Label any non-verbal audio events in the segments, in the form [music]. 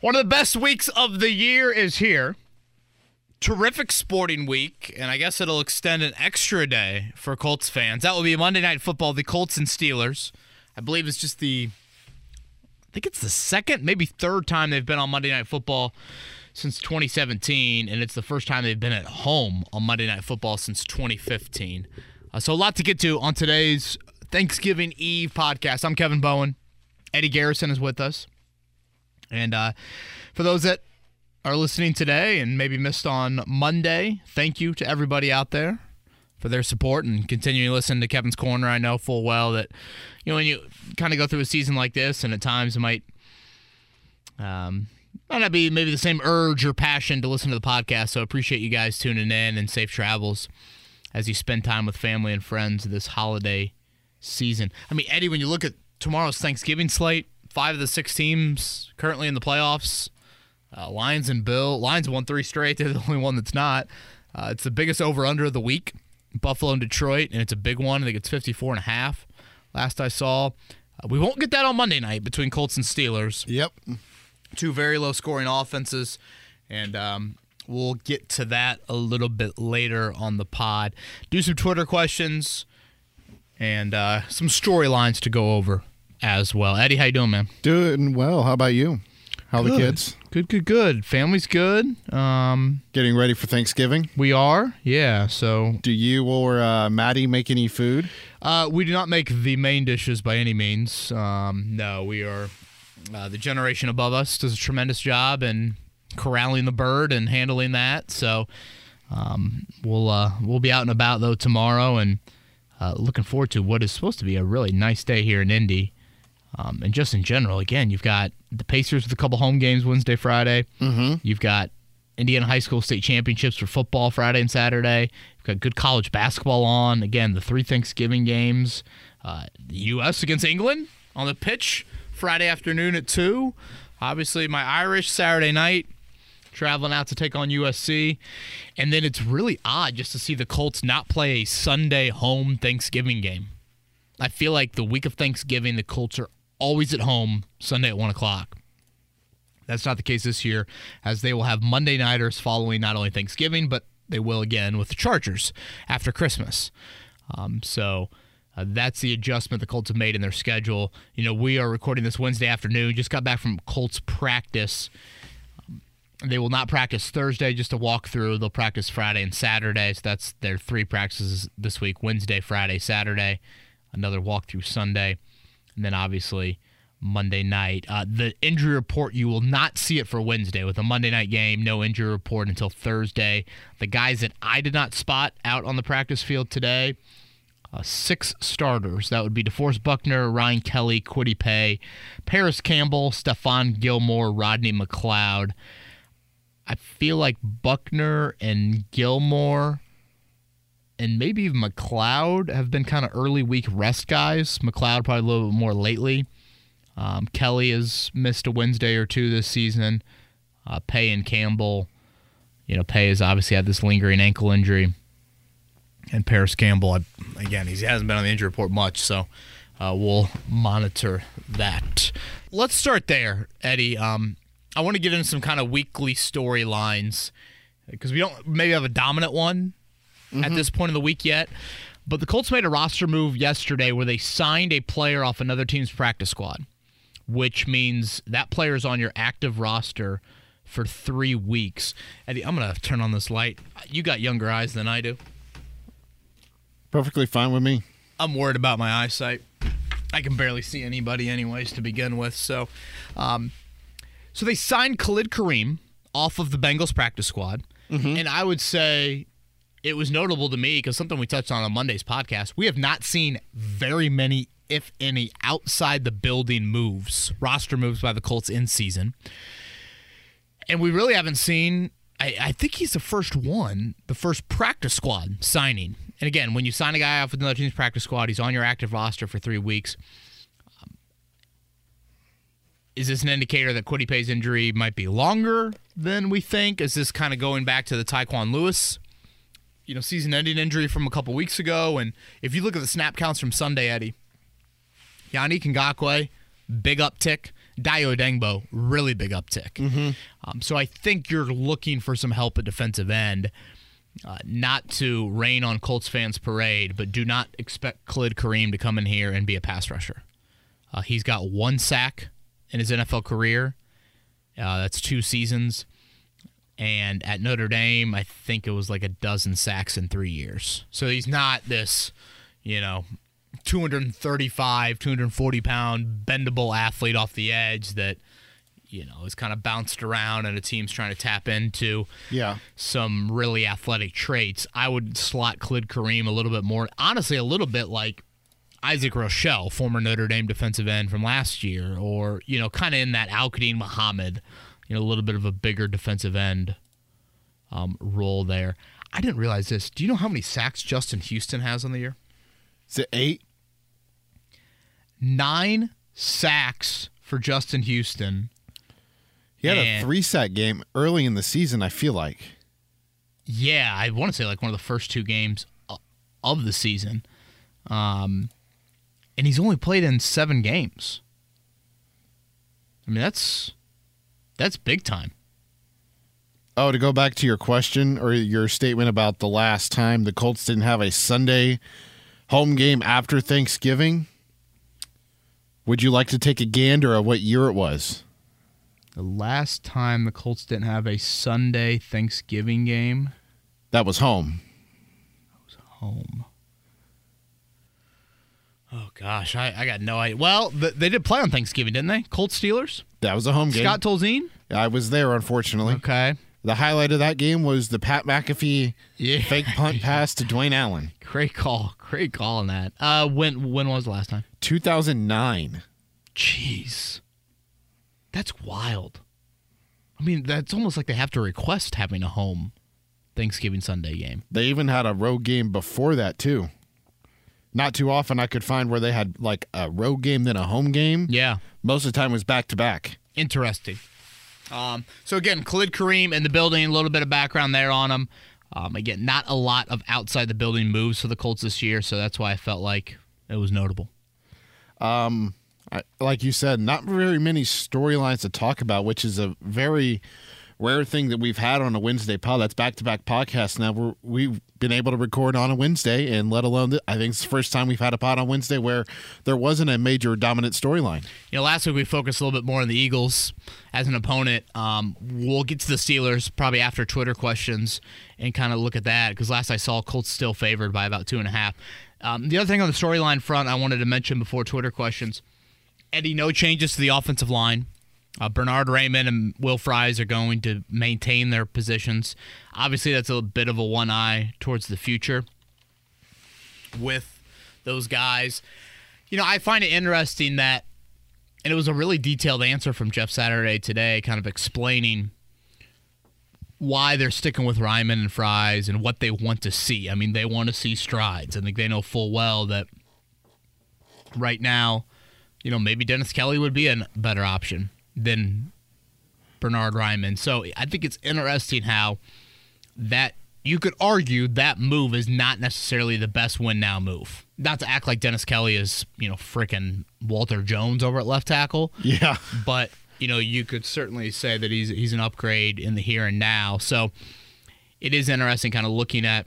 One of the best weeks of the year is here. Terrific sporting week, and I guess it'll extend an extra day for Colts fans. That will be Monday Night Football, the Colts and Steelers. I believe it's just the, I think it's the second, maybe third time they've been on Monday Night Football since 2017, and it's the first time they've been at home on Monday Night Football since 2015. Uh, so a lot to get to on today's Thanksgiving Eve podcast. I'm Kevin Bowen. Eddie Garrison is with us. And uh, for those that are listening today and maybe missed on Monday, thank you to everybody out there for their support and continuing to listen to Kevin's Corner. I know full well that, you know, when you kind of go through a season like this and at times it might, um, might not be maybe the same urge or passion to listen to the podcast. So appreciate you guys tuning in and safe travels as you spend time with family and friends this holiday season. I mean, Eddie, when you look at tomorrow's Thanksgiving slate, five of the six teams currently in the playoffs. Uh, Lions and Bill. Lions won three straight. [laughs] They're the only one that's not. Uh, it's the biggest over under of the week. Buffalo and Detroit, and it's a big one. I think it's 54 and a half. Last I saw, uh, we won't get that on Monday night between Colts and Steelers. Yep. Two very low scoring offenses, and um, we'll get to that a little bit later on the pod. Do some Twitter questions and uh, some storylines to go over as well. Eddie, how you doing, man? Doing well. How about you? How are the kids? Good, good, good. Family's good. Um, Getting ready for Thanksgiving? we are, yeah. So Do you or uh, Maddie make any food? uh, we do not make the main dishes by any means. Um, no, we are. Uh, the generation above us does a tremendous job in corralling the bird and handling that. So um, we'll uh, we'll be out and about though tomorrow, and uh, looking forward to what is supposed to be a really nice day here in Indy. Um, and just in general, again, you've got the Pacers with a couple home games Wednesday, Friday. Mm-hmm. You've got Indiana High School state championships for football Friday and Saturday. You've got good college basketball on. Again, the three Thanksgiving games. Uh, the U.S. against England on the pitch Friday afternoon at 2. Obviously, my Irish Saturday night traveling out to take on USC. And then it's really odd just to see the Colts not play a Sunday home Thanksgiving game. I feel like the week of Thanksgiving, the Colts are always at home Sunday at 1 o'clock. That's not the case this year, as they will have Monday Nighters following not only Thanksgiving, but they will again with the Chargers after Christmas. Um, so uh, that's the adjustment the Colts have made in their schedule. You know, we are recording this Wednesday afternoon, just got back from Colts practice. Um, They will not practice Thursday, just a walkthrough. They'll practice Friday and Saturday. So that's their three practices this week Wednesday, Friday, Saturday. Another walkthrough Sunday. And then obviously Monday night. Uh, the injury report, you will not see it for Wednesday with a Monday night game. No injury report until Thursday. The guys that I did not spot out on the practice field today, uh, six starters. That would be DeForest Buckner, Ryan Kelly, Kwity Paye, Parris Campbell, Stephon Gilmore, Rodney McLeod. I feel like Buckner and Gilmore and maybe even McLeod have been kind of early week rest guys. McLeod probably a little bit more lately. Um, Kelly has missed a Wednesday or two this season. Uh, Paye and Campbell, you know, Paye has obviously had this lingering ankle injury. And Parris Campbell, I- again, he hasn't been on the injury report much, so uh, we'll monitor that. Let's start there, Eddie. Um, I want to get into some kind of weekly storylines because we don't maybe have a dominant one at this point of the week yet. But the Colts made a roster move yesterday where they signed a player off another team's practice squad, which means that player is on your active roster for three weeks. Eddie, I'm going to turn on this light. You got younger eyes than I do. Perfectly fine with me. I'm worried about my eyesight. I can barely see anybody, anyways, to begin with. So, um, so they signed Khalid Kareem off of the Bengals practice squad, and I would say it was notable to me because something we touched on on Monday's podcast. We have not seen very many, if any, outside the building moves, roster moves by the Colts in season, and we really haven't seen. I, I think he's the first one, the first practice squad signing. And again, when you sign a guy off with another team's practice squad, he's on your active roster for three weeks. Is this an indicator that Kwity Paye's injury might be longer than we think? Is this kind of going back to the Tyquan Lewis, you know, season-ending injury from a couple weeks ago? And if you look at the snap counts from Sunday, Eddie, Yannick Ngakoue, big uptick. Dio Dengbo, really big uptick. Um, so I think you're looking for some help at defensive end. Uh, not to rain on Colts fans' parade, but do not expect Khalid Kareem to come in here and be a pass rusher. Uh, he's got one sack in his NFL career. Uh, that's two seasons. And at Notre Dame, I think it was like a dozen sacks in three years. So he's not this, you know, 235, 240 pound bendable athlete off the edge that, you know, is kind of bounced around and a team's trying to tap into Yeah. some really athletic traits. I would slot Khalid Kareem a little bit more, honestly, a little bit like Isaac Rochell, former Notre Dame defensive end from last year, or, you know, kind of in that Al-Quadin Muhammad, you know, a little bit of a bigger defensive end um, role there. I didn't realize this. Do you know how many sacks Justin Houston has on the year? Is it eight? Nine sacks for Justin Houston. He had a three sack game early in the season, I feel like. Yeah, I want to say like one of the first two games of the season. Um, and he's only played in seven games. I mean, that's that's big time. Oh, to go back to your question or your statement about the last time the Colts didn't have a Sunday home game after Thanksgiving, would you like to take a gander at what year it was? The last time the Colts didn't have a Sunday Thanksgiving game That was home. That was home. Oh gosh, I, I got no idea. Well, th- they did play on Thanksgiving, didn't they? Colts Steelers. That was a home game. Scott Tolzien. I was there, unfortunately. Okay. The highlight of that game was the Pat McAfee Yeah. fake punt [laughs] pass to Dwayne Allen. Great call. Great call on that. Uh, when when was the last time? 2009. Jeez. That's wild. I mean, that's almost like they have to request having a home Thanksgiving Sunday game. They even had a road game before that, too. Not too often I could find where they had like a road game, then a home game. Yeah. Most of the time it was back to back. Interesting. Um, so again, Khalid Kareem in the building, a little bit of background there on him. Um, again, not a lot of outside the building moves for the Colts this year, so that's why I felt like it was notable. I, like you said, not very many storylines to talk about, which is a very rare thing that we've had on a Wednesday pod. That's back to back podcast. Now we're, we've been able to record on a Wednesday, and let alone th- I think it's the first time we've had a pod on Wednesday where there wasn't a major dominant storyline. You know, last week we focused a little bit more on the Eagles as an opponent. Um, we'll get to the Steelers probably after Twitter questions and kind of look at that because last I saw, Colts still favored by about two and a half. Um, the other thing on the storyline front I wanted to mention before Twitter questions Eddie, no changes to the offensive line. Uh, Bernhard Raimann and Will Fries are going to maintain their positions. Obviously, that's a bit of a one eye towards the future with those guys. You know, I find it interesting that, and it was a really detailed answer from Jeff Saturday today, kind of explaining why they're sticking with Raimann and Fries and what they want to see. I mean, they want to see strides. I think they know full well that right now, you know, maybe Dennis Kelly would be a better option than Bernhard Raimann. So I think it's interesting how that you could argue that move is not necessarily the best win now move. Not to act like Dennis Kelly is, you know, freaking Walter Jones over at left tackle, Yeah. but you know, you could certainly say that he's he's an upgrade in the here and now. So it is interesting kind of looking at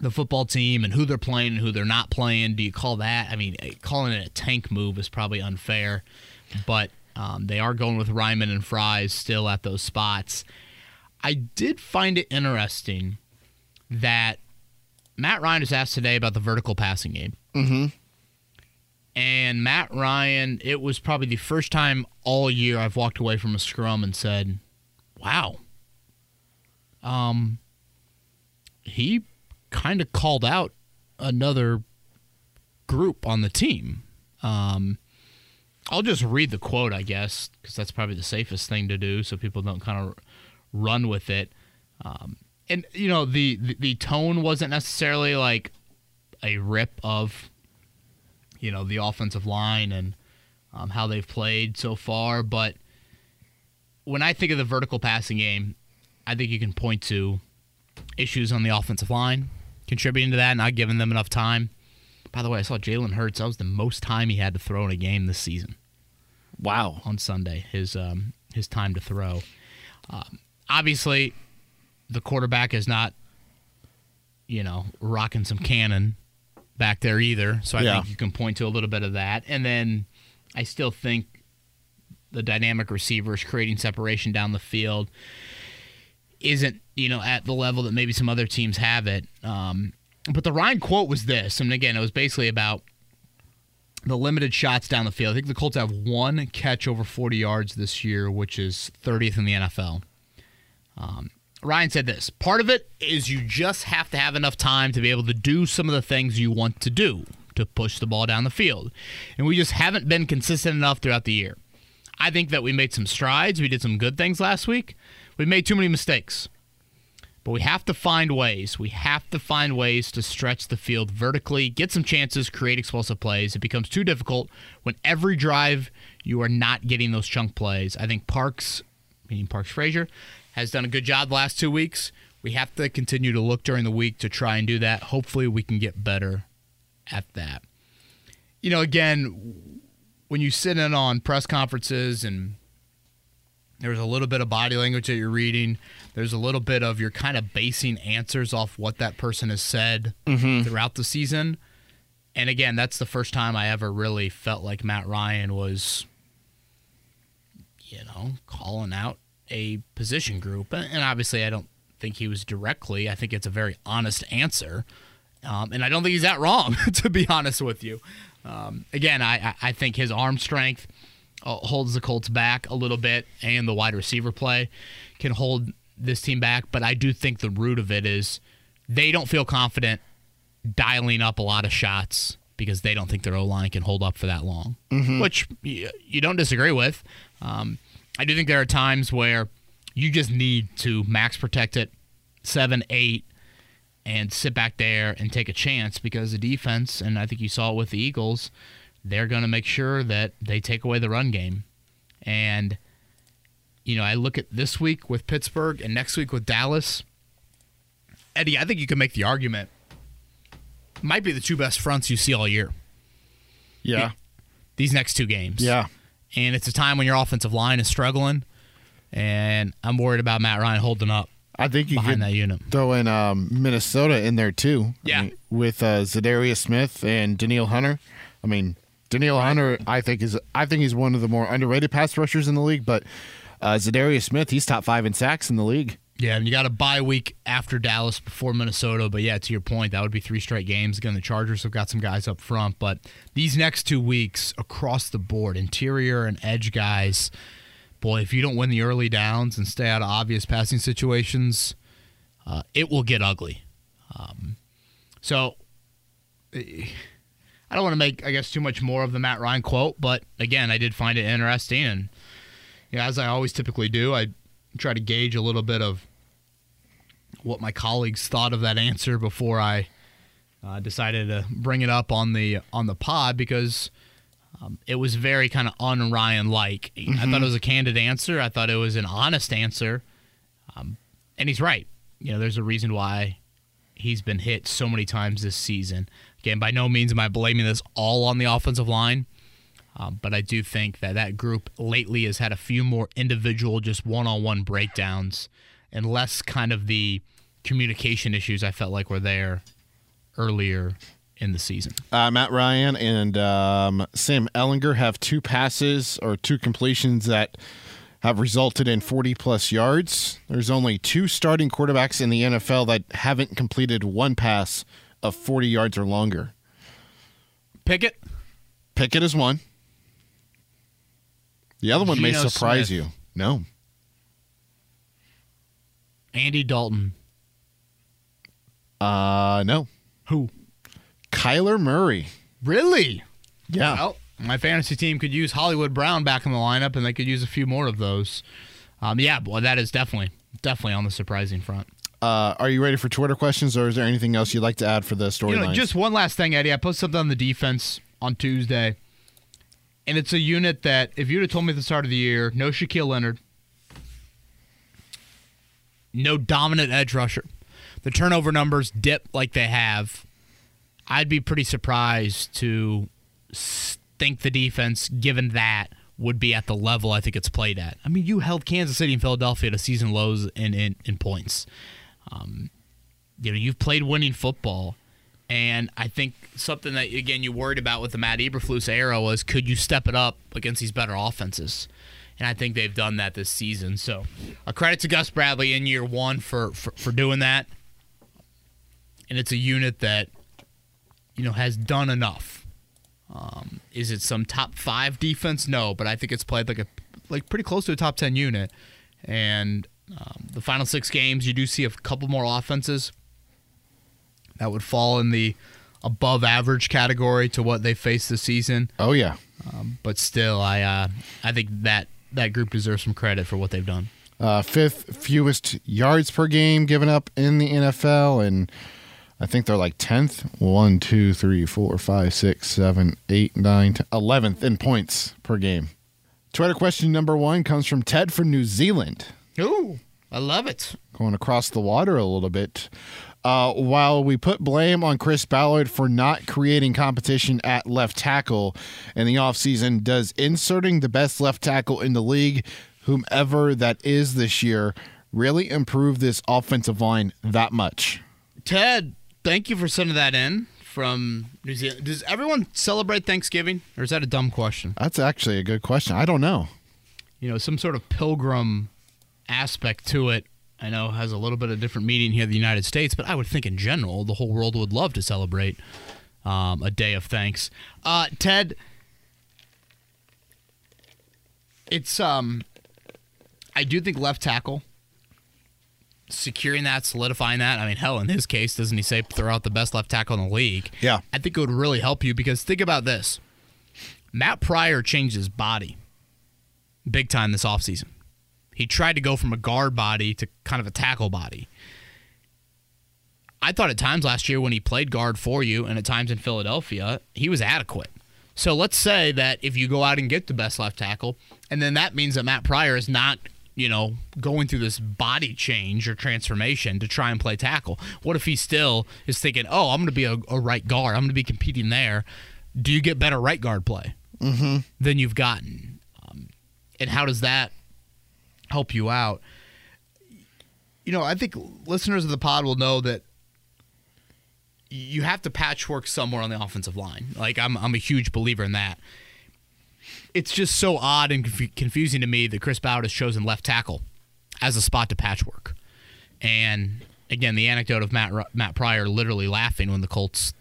the football team and who they're playing and who they're not playing. Do you call that? I mean, calling it a tank move is probably unfair, but um, they are going with Raimann and Fries still at those spots. I did find it interesting that Matt Ryan was asked today about the vertical passing game. Mm-hmm. And Matt Ryan, it was probably the first time all year I've walked away from a scrum and said, "Wow." Um he kind of called out another group on the team. Um I'll just read the quote, I guess, because that's probably the safest thing to do so people don't kind of run with it. Um, and you know, the, the the tone wasn't necessarily like a rip of you know the offensive line and um, how they've played so far. But when I think of the vertical passing game, I think you can point to issues on the offensive line contributing to that, not giving them enough time. By the way, I saw Jalen Hurts. That was the most time he had to throw in a game this season. Wow. on Sunday. His um, his time to throw. Um, obviously, the quarterback is not, you know, rocking some cannon back there either. So I Yeah. think you can point to a little bit of that. And then I still think the dynamic receivers creating separation down the field isn't, you know, at the level that maybe some other teams have it. Um, but the Ryan quote was this, and again, it was basically about the limited shots down the field. I think the Colts have one catch over 40 yards this year, which is 30th in the NFL. Um, Ryan said this part of it is you just have to have enough time to be able to do some of the things you want to do to push the ball down the field. And we just haven't been consistent enough throughout the year. I think that we made some strides. We did some good things last week. We made too many mistakes. But we have to find ways. We have to find ways to stretch the field vertically, get some chances, create explosive plays. It becomes too difficult when every drive you are not getting those chunk plays. I think Parks, meaning Parks Frazier, has done a good job the last two weeks. We have to continue to look during the week to try and do that. Hopefully, we can get better at that. You know, again, when you sit in on press conferences and there's a little bit of body language that you're reading. There's a little bit of you're kind of basing answers off what that person has said throughout the season. And again, that's the first time I ever really felt like Matt Ryan was, you know, calling out a position group. And obviously, I don't think he was directly. I think it's a very honest answer. Um, and I don't think he's that wrong, [laughs] to be honest with you. Um, again, I, I I think his arm strength uh, holds the Colts back a little bit, and the wide receiver play can hold this team back. But I do think the root of it is they don't feel confident dialing up a lot of shots because they don't think their O line can hold up for that long, which you, you don't disagree with. Um, I do think there are times where you just need to max protect it, seven, eight, and sit back there and take a chance because the defense, and I think you saw it with the Eagles, they're going to make sure that they take away the run game. And, you know, I look at this week with Pittsburgh and next week with Dallas. Eddie, I think you can make the argument. Might be the two best fronts you see all year. Yeah. These next two games. Yeah. And it's a time when your offensive line is struggling. And I'm worried about Matt Ryan holding up I think you behind could that unit. throw in um, Minnesota in there too. I Yeah. mean, with uh, Za'Darius Smith and Danielle Hunter. I mean, Danielle Hunter, I think is I think he's one of the more underrated pass rushers in the league. But uh, Za'Darius Smith, he's top five in sacks in the league. Yeah, and you got a bye week after Dallas before Minnesota. But yeah, to your point, that would be three straight games. Again, the Chargers have got some guys up front, but these next two weeks across the board, interior and edge guys, boy, if you don't win the early downs and stay out of obvious passing situations, uh, it will get ugly. Um, so eh, I don't want to make, I guess, too much more of the Matt Ryan quote, but again, I did find it interesting, and you know, as I always typically do, I try to gauge a little bit of what my colleagues thought of that answer before I uh, decided to bring it up on the on the pod because um, it was very kind of un Ryan like. I thought it was a candid answer. I thought it was an honest answer, um, and he's right. You know, there's a reason why he's been hit so many times this season. Again, by no means am I blaming this all on the offensive line. Um, but I do think that that group lately has had a few more individual, just one-on-one breakdowns, and less kind of the communication issues I felt like were there earlier in the season. Uh, Matt Ryan and um, Sam Ehlinger have two passes or two completions that have resulted in 40 plus yards. There's only two starting quarterbacks in the NFL that haven't completed one pass of 40 yards or longer. Pickett, Pickett is one. The other one may surprise Smith. you. No. Andy Dalton. Uh no. Who? Kyler Murray. Really? Yeah. Well, my fantasy team could use Hollywood Brown back in the lineup, and they could use a few more of those. Um, yeah, well, that is definitely definitely on the surprising front. Uh, are you ready for Twitter questions, or is there anything else you'd like to add for the You know, just one last thing, Eddie. I posted something on the defense on Tuesday, and it's a unit that if you'd have told me at the start of the year, no Shaquille Leonard, no dominant edge rusher, the turnover numbers dip like they have, I'd be pretty surprised to think the defense, given that, would be at the level I think it's played at. I mean, you held Kansas City and Philadelphia to season lows in in, in points. Um, you know, you've played winning football. And I think something that again you worried about with the Matt Eberflus era was could you step it up against these better offenses? And I think they've done that this season. So a credit to Gus Bradley in year one for, for, for doing that. And it's a unit that, you know, has done enough. Um, is it some top five defense? No, but I think it's played like a like pretty close to a top ten unit. And um, the final six games, you do see a couple more offenses that would fall in the above average category to what they faced this season. Oh yeah. Um, but still, I uh, I think that that group deserves some credit for what they've done. Uh, fifth fewest yards per game given up in the NFL, and I think they're like tenth. One, two, three, four, five, six, seven, eight, nine, eleventh in points per game. Twitter question number one comes from Ted from New Zealand. Ooh, I love it. Going across the water a little bit. Uh, while we put blame on Chris Ballard for not creating competition at left tackle in the offseason, does inserting the best left tackle in the league, whomever that is this year, really improve this offensive line that much? Ted, thank you for sending that in from New Zealand. Does everyone celebrate Thanksgiving, or is that a dumb question? That's actually a good question. I don't know. You know, some sort of pilgrim aspect to it I know has a little bit of different meaning here in the United States, but I would think in general the whole world would love to celebrate um, a day of thanks. Uh, Ted, it's um, I do think left tackle securing that, solidifying that. I mean, hell, in his case, doesn't he say throw out the best left tackle in the league? Yeah, I think it would really help you because think about this: Matt Pryor changed his body big time this offseason. He tried to go from a guard body to kind of a tackle body. I thought at times last year when he played guard for you and at times in Philadelphia, he was adequate. So let's say that if you go out and get the best left tackle, and then that means that Matt Pryor is not, you know, going through this body change or transformation to try and play tackle. What if he still is thinking, oh, I'm going to be a, a, right guard, I'm going to be competing there? Do you get better right guard play mm-hmm. than you've gotten? Um, and how does that help you out. You know, I think listeners of the pod will know that you have to patchwork somewhere on the offensive line. Like I'm, I'm a huge believer in that. It's just so odd and conf- confusing to me that Chris Ballard has chosen left tackle as a spot to patchwork. And again, the anecdote of Matt Matt Pryor literally laughing when the Colts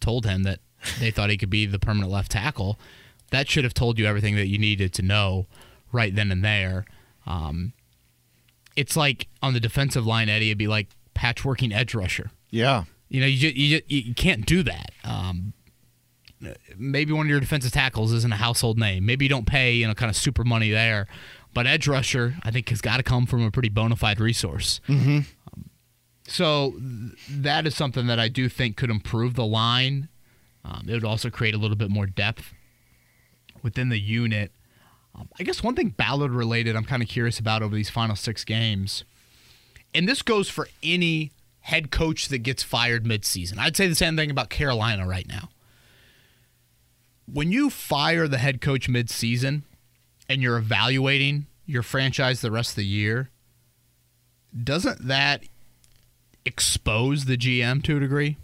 told him that they thought he could be the permanent left tackle. That should have told you everything that you needed to know right then and there. Um, it's like on the defensive line, Eddie, it'd be like patchworking edge rusher. Yeah. You know, you just, you, just, you can't do that. Um, maybe one of your defensive tackles isn't a household name. Maybe you don't pay you know kind of super money there, but edge rusher I think has got to come from a pretty bona fide resource. Mm-hmm. Um, so th- that is something that I do think could improve the line. Um, it would also create a little bit more depth within the unit. Um, I guess one thing Ballard related I'm kind of curious about over these final six games, and this goes for any head coach that gets fired midseason. I'd say the same thing about Carolina right now. When you fire the head coach midseason and you're evaluating your franchise the rest of the year, doesn't that expose the GM to a degree?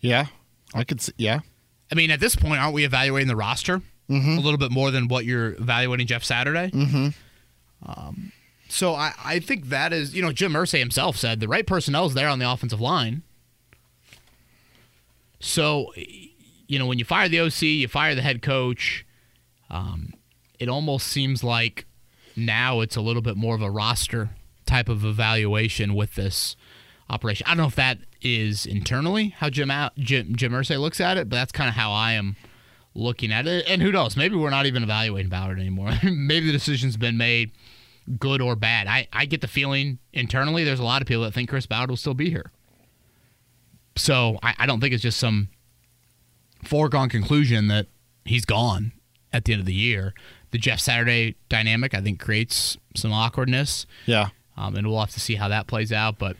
Yeah, I could see. Yeah. I mean, at this point, aren't we evaluating the roster? Mm-hmm. a little bit more than what you're evaluating Jeff Saturday. Mm-hmm. Um, so I, I think that is, you know, Jim Irsay himself said the right personnel is there on the offensive line. So, you know, when you fire the OC, you fire the head coach. Um, it almost seems like now it's a little bit more of a roster type of evaluation with this operation. I don't know if that is internally how Jim Jim, Jim Irsay looks at it, but that's kind of how I am looking at it. And who knows? Maybe we're not even evaluating Ballard anymore. [laughs] maybe the decision's been made, good or bad. I, I get the feeling internally there's a lot of people that think Chris Ballard will still be here. So I, I don't think it's just some foregone conclusion that he's gone at the end of the year. The Jeff Saturday dynamic, I think, creates some awkwardness. Yeah. Um, and we'll have to see how that plays out. But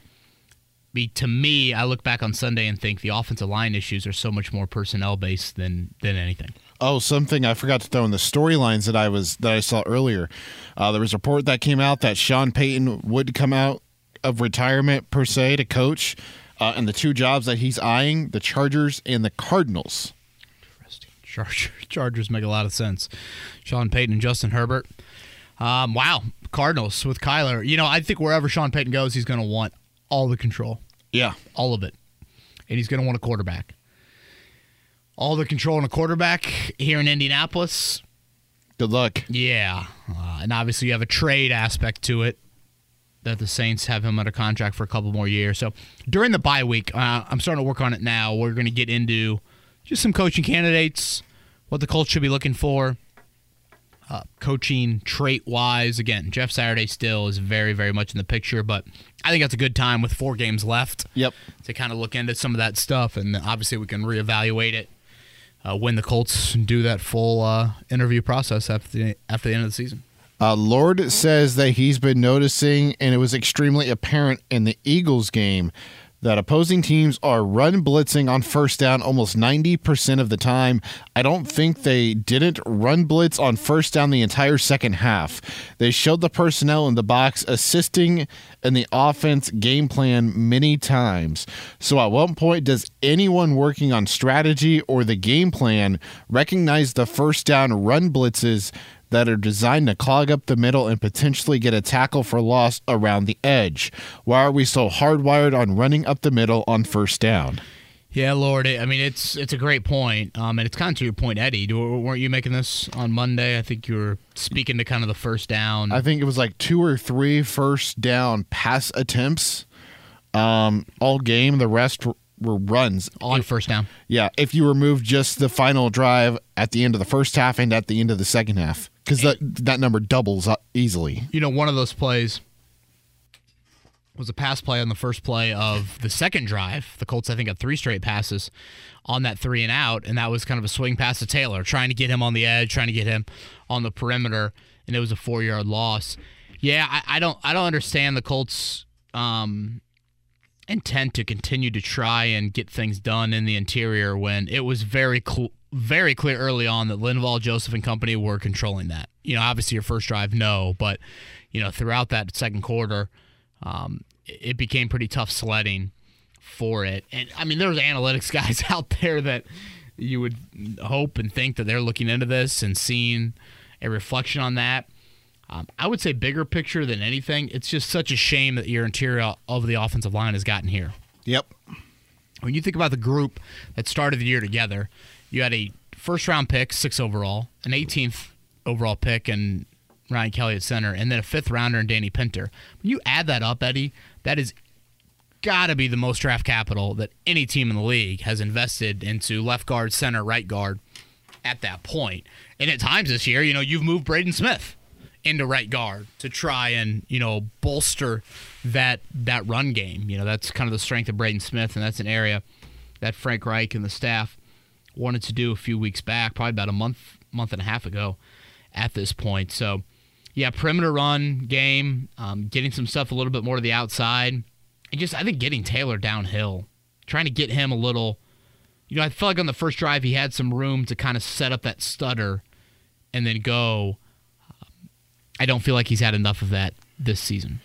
to me, I look back on Sunday and think the offensive line issues are so much more personnel based than than anything. Oh, something I forgot to throw in the storylines that I was that I saw earlier. Uh, there was a report that came out that Sean Payton would come out of retirement per se to coach, uh, and the two jobs that he's eyeing: the Chargers and the Cardinals. Interesting. Chargers, [laughs] Chargers make a lot of sense. Sean Payton and Justin Herbert. Um, wow, Cardinals with Kyler. You know, I think wherever Sean Payton goes, he's going to want all the control, Yeah, all of it, and he's going to want a quarterback. All the control in a quarterback here in Indianapolis. good luck. Yeah, uh, and obviously you have a trade aspect to it that the Saints have him under contract for a couple more years. So during the bye week, uh, I'm starting to work on it now. We're going to get into just some coaching candidates, what the Colts should be looking for, uh, coaching trait wise. Again, Jeff Saturday still is very, very much in the picture, but I think that's a good time with four games left Yep. to kind of look into some of that stuff, and obviously we can reevaluate it uh, when the Colts do that full uh, interview process after the after the end of the season. Uh, Lord says that he's been noticing, and it was extremely apparent in the Eagles game, that opposing teams are run blitzing on first down almost 90% of the time. I don't think they didn't run blitz on first down the entire second half. They showed the personnel in the box assisting in the offense game plan many times. So, at what point does anyone working on strategy or the game plan recognize the first down run blitzes? That are designed to clog up the middle and potentially get a tackle for loss around the edge. Why are we so hardwired on running up the middle on first down? Yeah, Lord. I mean, it's it's a great point, um, and it's kind of to your point, Eddie. Do, weren't you making this on Monday? I think you were speaking to kind of the first down. I think it was like two or three first down pass attempts um, all game. The rest were, were runs. on first down. Yeah, if you remove just the final drive at the end of the first half and at the end of the second half, because that that number doubles up easily. You know, one of those plays was a pass play on the first play of the second drive. The Colts, I think, had three straight passes on that three and out, and that was kind of a swing pass to Taylor, trying to get him on the edge, trying to get him on the perimeter, and it was a four yard loss. Yeah, I, I don't I don't understand the Colts um intent to continue to try and get things done in the interior when it was very cl- very clear early on that Linval, Joseph, and company were controlling that. You know, obviously your first drive, no, but you know throughout that second quarter, um, it became pretty tough sledding for it. And I mean, there's analytics [laughs] guys out there that you would hope and think that they're looking into this and seeing a reflection on that. Um, I would say bigger picture than anything. It's just such a shame that your interior of the offensive line has gotten here. Yep. When you think about the group that started the year together, you had a first round pick, six overall, an 18th overall pick, and Ryan Kelly at center, and then a fifth rounder and Danny Pinter. When you add that up, Eddie, that is got to be the most draft capital that any team in the league has invested into left guard, center, right guard at that point. And at times this year, you know, you've moved Braden Smith into right guard to try and you know bolster that that run game. You know that's kind of the strength of Braden Smith, and that's an area that Frank Reich and the staff wanted to do a few weeks back, probably about a month month and a half ago at this point. So yeah, perimeter run game, um, getting some stuff a little bit more to the outside, and just I think getting Taylor downhill, trying to get him a little. You know, I felt like on the first drive he had some room to kind of set up that stutter and then go. I don't feel like he's had enough of that this season.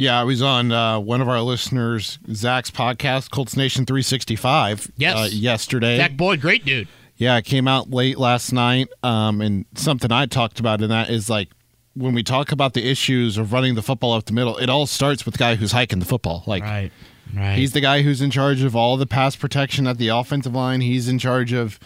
Yeah, I was on uh, one of our listeners, Zach's podcast, Colts Nation 365, Yes. uh, yesterday. Zach Boyd, great dude. Yeah, it came out late last night. Um, and something I talked about in that is like when we talk about the issues of running the football up the middle, it all starts with the guy who's hiking the football. Like Right. Right. he's the guy who's in charge of all the pass protection at the offensive line. He's in charge of,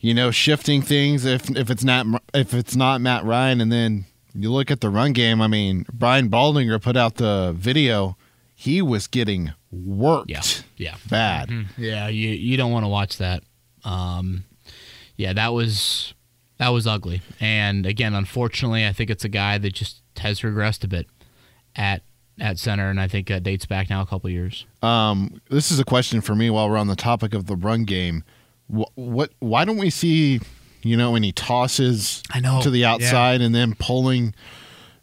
you know, shifting things if if it's not if it's not Matt Ryan. And then you look at the run game. I mean, Brian Baldinger put out the video. He was getting worked yeah. Yeah. bad. Yeah, you you don't want to watch that. Um, yeah, that was that was ugly. And again, unfortunately, I think it's a guy that just has regressed a bit at at center, and I think that dates back now a couple years. Um, this is a question for me while we're on the topic of the run game. What, what why don't we see, you know, and he tosses I know, to the yeah. outside and then pulling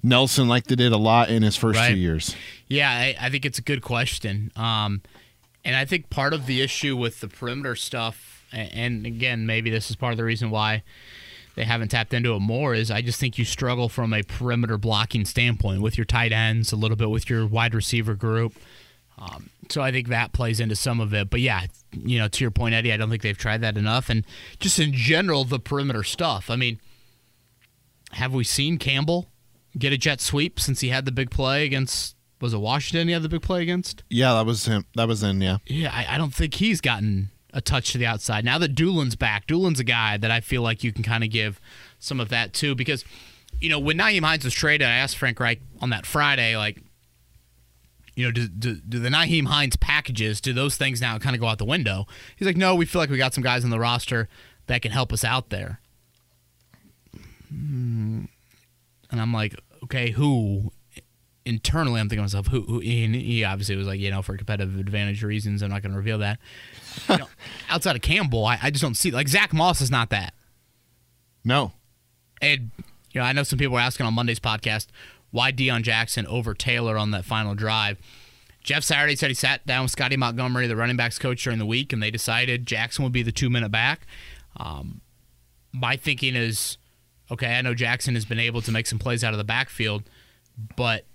Nelson like they did a lot in his first Right. two years? Yeah, I, I think it's a good question. Um, and I think part of the issue with the perimeter stuff and again, maybe this is part of the reason why they haven't tapped into it more is I just think you struggle from a perimeter blocking standpoint with your tight ends, a little bit with your wide receiver group. Um, so I think that plays into some of it. But yeah, you know, to your point, Eddie, I don't think they've tried that enough. And just in general, the perimeter stuff. I mean, have we seen Campbell get a jet sweep since he had the big play against was it Washington he had the big play against? Yeah, that was him. That was in, yeah. Yeah, I, I don't think he's gotten a touch to the outside. Now that Dulin's back, Dulin's a guy that I feel like you can kind of give some of that too because, you know, when Nyheim Hines was traded, I asked Frank Reich on that Friday, like, you know, do, do, do the Nyheim Hines packages, do those things now kind of go out the window? He's like, no, we feel like we got some guys on the roster that can help us out there. Hmm. And I'm like, okay, who? Internally, I'm thinking to myself, who? who and he obviously was like, you know, for competitive advantage reasons, I'm not going to reveal that. You know, [laughs] outside of Campbell, I, I just don't see like Zach Moss is not that. No. And you know, I know some people were asking on Monday's podcast why Deon Jackson over Taylor on that final drive. Jeff Saturday said he sat down with Scotty Montgomery, the running backs coach, during the week, and they decided Jackson would be the two minute back. Um, my thinking is, okay, I know Jackson has been able to make some plays out of the backfield, but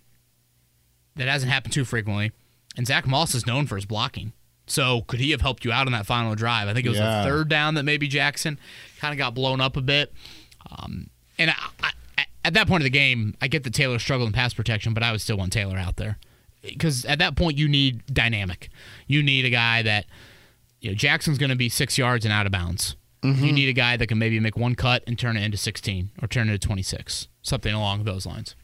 that hasn't happened too frequently. And Zach Moss is known for his blocking. So could he have helped you out on that final drive? I think it was Yeah. the third down that maybe Jackson kind of got blown up a bit. Um, and I, I, at that point of the game, I get the Taylor struggled in pass protection, but I would still want Taylor out there because at that point you need dynamic. You need a guy that you know Jackson's going to be six yards and out of bounds. You need a guy that can maybe make one cut and turn it into 16 or turn it into 26, something along those lines.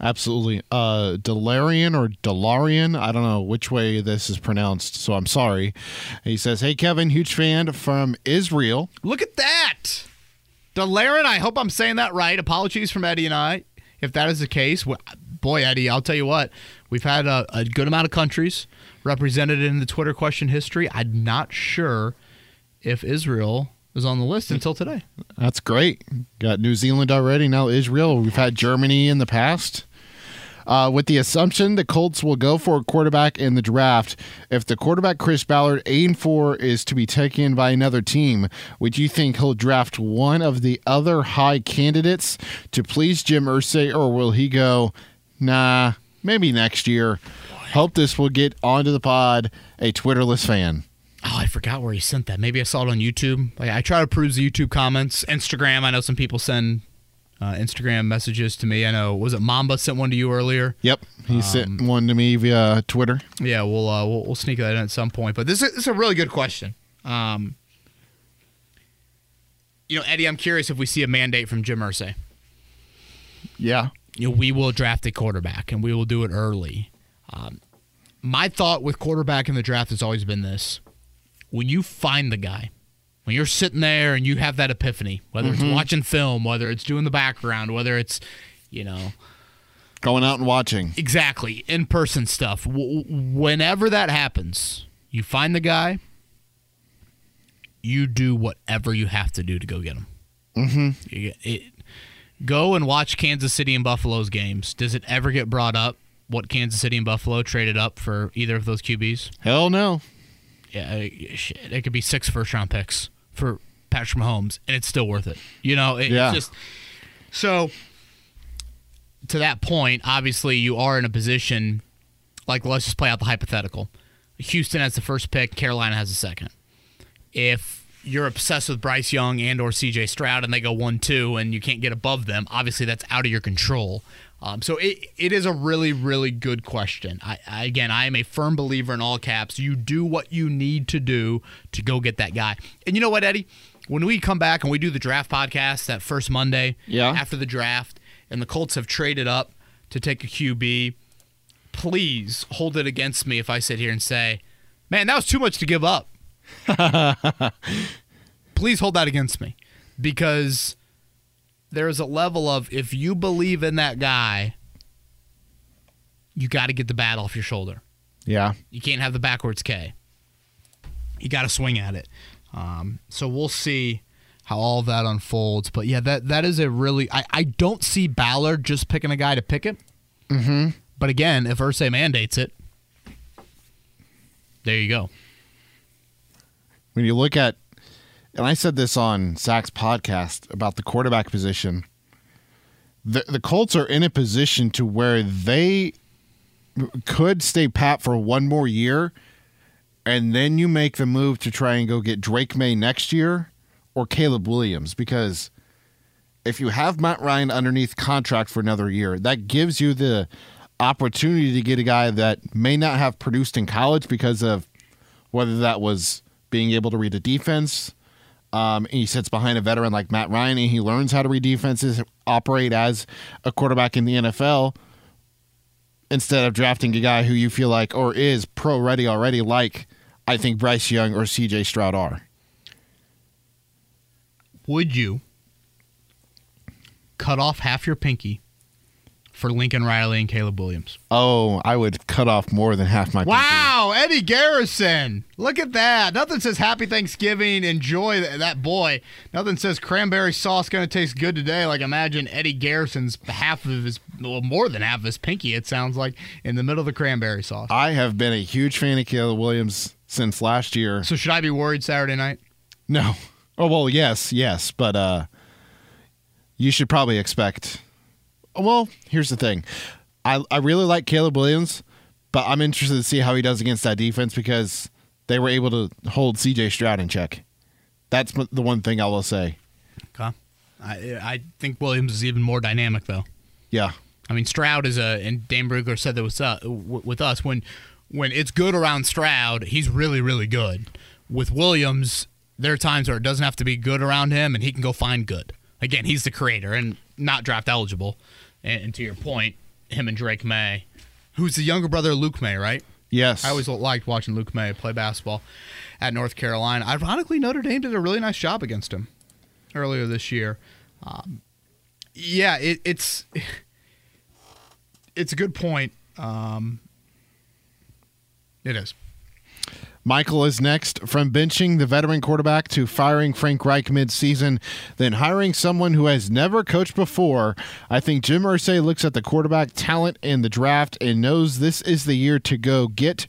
Absolutely. Uh Delarian or Delarian, I don't know which way this is pronounced, so I'm sorry. He says, "Hey Kevin, huge fan from Israel. Look at that. Delarin, I hope I'm saying that right. Apologies from Eddie and I. If that is the case, wh- boy, Eddie, I'll tell you what, we've had a, a good amount of countries represented in the Twitter question history. I'm not sure if Israel is on the list until today. That's great. Got New Zealand already, now Israel. We've had Germany in the past. Uh, with the assumption the Colts will go for a quarterback in the draft, if the quarterback Chris Ballard aimed for is to be taken by another team, would you think he'll draft one of the other high candidates to please Jim Irsay, or will he go, nah, maybe next year? Hope this will get onto the pod, a Twitterless fan. Oh, I forgot where he sent that. Maybe I saw it on YouTube. Like, I try to peruse the YouTube comments. Instagram, I know some people send uh, Instagram messages to me. I know, was it Mamba sent one to you earlier? Yep, he sent one to me via Twitter. Yeah, we'll uh, we'll, we'll sneak that in at some point. But this is, this is a really good question. Um, you know, Eddie, I'm curious if we see a mandate from Jim Irsay. Yeah. You know, we will draft a quarterback, and we will do it early. Um, my thought with quarterback in the draft has always been this: when you find the guy, when you're sitting there and you have that epiphany, whether it's watching film, whether it's doing the background, whether it's, you know, Going out and watching. Exactly, in person stuff. W- whenever that happens, you find the guy, you do whatever you have to do to go get him. Mm-hmm. it, go and watch Kansas City and Buffalo's games. Does it ever get brought up what Kansas City and Buffalo traded up for either of those QBs? Hell no. Yeah, it, shit, it could be six first round picks for Patrick Mahomes, and it's still worth it. You know, it, Yeah. it's just so. To that point, obviously, you are in a position like let's just play out the hypothetical. Houston has the first pick, Carolina has the second. If you're obsessed with Bryce Young and or CJ Stroud and they go one two and you can't get above them, obviously that's out of your control. Um, so it, it is a really really good question. I, I again I am a firm believer in all caps. You do what you need to do to go get that guy. And you know what, Eddie? When we come back and we do the draft podcast that first Monday Yeah. after the draft, and the Colts have traded up to take a QB, please hold it against me if I sit here and say, man, that was too much to give up. [laughs] please hold that against me because there's a level of if you believe in that guy, you got to get the bat off your shoulder. Yeah. You can't have the backwards K. You got to swing at it. Um, so we'll see how all that unfolds. But yeah, that that is a really I, I don't see Ballard just picking a guy to pick it. Mm-hmm. But again, if Irsay mandates it, there you go. When you look at and I said this on Zach's podcast about the quarterback position. The the Colts are in a position to where they could stay pat for one more year, and then you make the move to try and go get Drake Maye next year or Caleb Williams because if you have Matt Ryan underneath contract for another year, that gives you the opportunity to get a guy that may not have produced in college because of whether that was being able to read a defense. Um, he sits behind a veteran like Matt Ryan and he learns how to read defenses, operate as a quarterback in the NFL instead of drafting a guy who you feel like or is pro ready already, like I think Bryce Young or CJ Stroud are. Would you cut off half your pinky for Lincoln Riley and Caleb Williams? Oh, I would cut off more than half my. Wow, Eddie Garrison. Look at that. Nothing says Happy Thanksgiving. Enjoy that, that boy. Nothing says cranberry sauce going to taste good today. Like imagine Eddie Garrison's half of his, well, more than half of his pinky. It sounds like in the middle of the cranberry sauce. I have been a huge fan of Caleb Williams since last year. So should I be worried Saturday night? No. Oh well, yes, yes, but uh, you should probably expect. Well, here's the thing, I I really like Caleb Williams, but I'm interested to see how he does against that defense because they were able to hold C.J. Stroud in check. That's the one thing I will say. Okay. I I think Williams is even more dynamic though. Yeah, I mean Stroud is a and Dane Brugler said that with uh, with us when when it's good around Stroud, he's really really good. With Williams, there are times where it doesn't have to be good around him, and he can go find good. Again, he's the creator and not draft eligible. And, and to your point, him and Drake Maye, who's the younger brother of Luke Maye, right? yes. I always liked watching Luke Maye play basketball at North Carolina. Ironically, Notre Dame did a really nice job against him earlier this year. Um, yeah, it, it's [laughs] it's a good point. Um, it is. Michael is next. From benching the veteran quarterback to firing Frank Reich midseason, then hiring someone who has never coached before, I think Jim Irsay looks at the quarterback talent in the draft and knows this is the year to go get,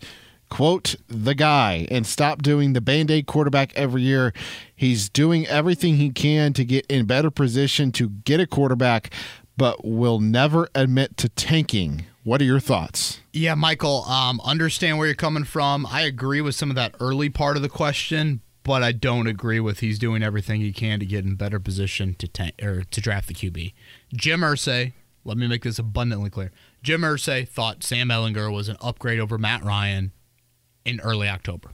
quote, the guy and stop doing the band aid quarterback every year. He's doing everything he can to get in better position to get a quarterback, but will never admit to tanking. What are your thoughts? Yeah, Michael, um, understand where you're coming from. I agree with some of that early part of the question, but I don't agree with he's doing everything he can to get in better position to tank, or to draft the QB. Jim Irsay, let me make this abundantly clear. Jim Irsay thought Sam Ehlinger was an upgrade over Matt Ryan in early October.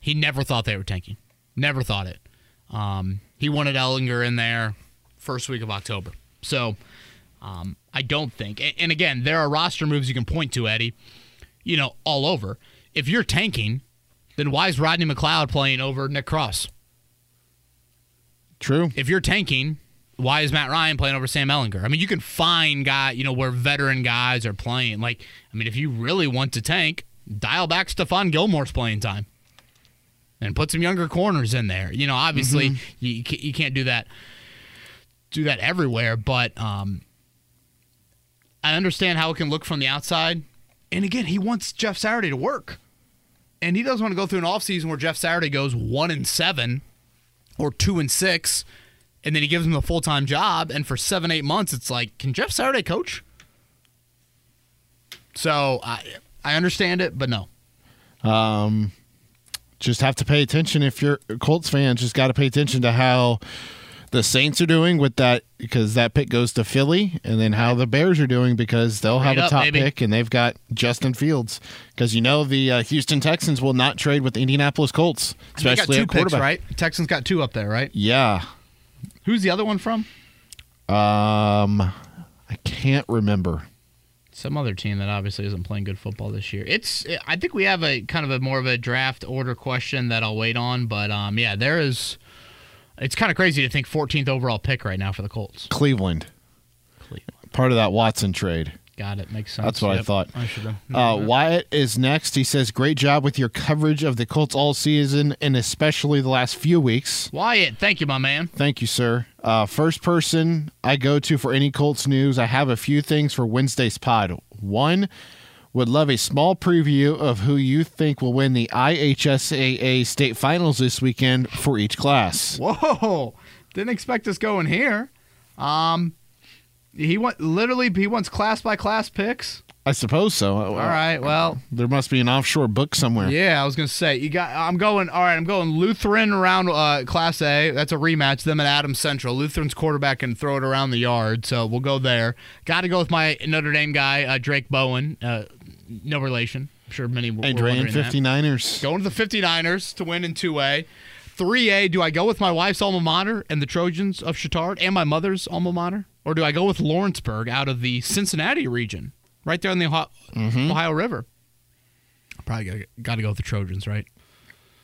He never thought they were tanking. Never thought it. Um, he wanted Ehlinger in there first week of October. So um, I don't think. And, and again, there are roster moves you can point to, Eddie. You know, all over. If you're tanking, then why is Rodney McLeod playing over Nick Cross? True. If you're tanking, why is Matt Ryan playing over Sam Ehlinger? I mean, you can find guy, you know, where veteran guys are playing. Like, I mean, if you really want to tank, dial back Stephon Gilmore's playing time and put some younger corners in there. You know, obviously you, you can't do that do that everywhere, but um, I understand how it can look from the outside. And again, he wants Jeff Saturday to work. And he doesn't want to go through an offseason where Jeff Saturday goes one and seven or two and six, and then he gives him a full time job. And for seven, eight months, it's like, can Jeff Saturday coach? So I I understand it, but no. Um, just have to pay attention if you're a Colts fan. Just got to pay attention to how the Saints are doing with that because that pick goes to Philly, and then how the Bears are doing because they'll have a top baby. pick and they've got Justin Fields. Because you know the uh, Houston Texans will not trade with the Indianapolis Colts, They got especially two at picks, quarterback. right? Texans got two up there, right? Yeah. Who's the other one from? Um, I can't remember. Some other team that obviously isn't playing good football this year. It's I think we have a kind of a more of a draft order question that I'll wait on, but um yeah, there is it's kind of crazy to think 14th overall pick right now for the Colts. Cleveland, Cleveland. part of that Watson trade. Got it. Makes sense. That's what I thought. I should have. Uh, Wyatt is next. He says, "Great job with your coverage of the Colts all season, and especially the last few weeks." Wyatt, thank you, my man. Thank you, sir. Uh, first person I go to for any Colts news. I have a few things for Wednesday's pod. One Would love a small preview of who you think will win the IHSAA state finals this weekend for each class. Whoa! Didn't expect us going here. Um, he want literally he wants class by class picks. I suppose so. All right. Well, There must be an offshore book somewhere. yeah, I was gonna say you got. I'm going. All right, I'm going Lutheran around uh, Class A. That's a rematch. Them and Adams Central. Lutheran's quarterback can throw it around the yard, so we'll go there. Got to go with my Notre Dame guy, uh, Drake Bowen. Uh, no relation. I'm sure many were Andrean, wondering 59ers. Going to the 59ers to win in 2A. 3A, do I go with my wife's alma mater and the Trojans of Chatard and my mother's alma mater? Or do I go with Lawrenceburg out of the Cincinnati region, right there on the Ohio, Ohio River? Probably got to go with the Trojans, right?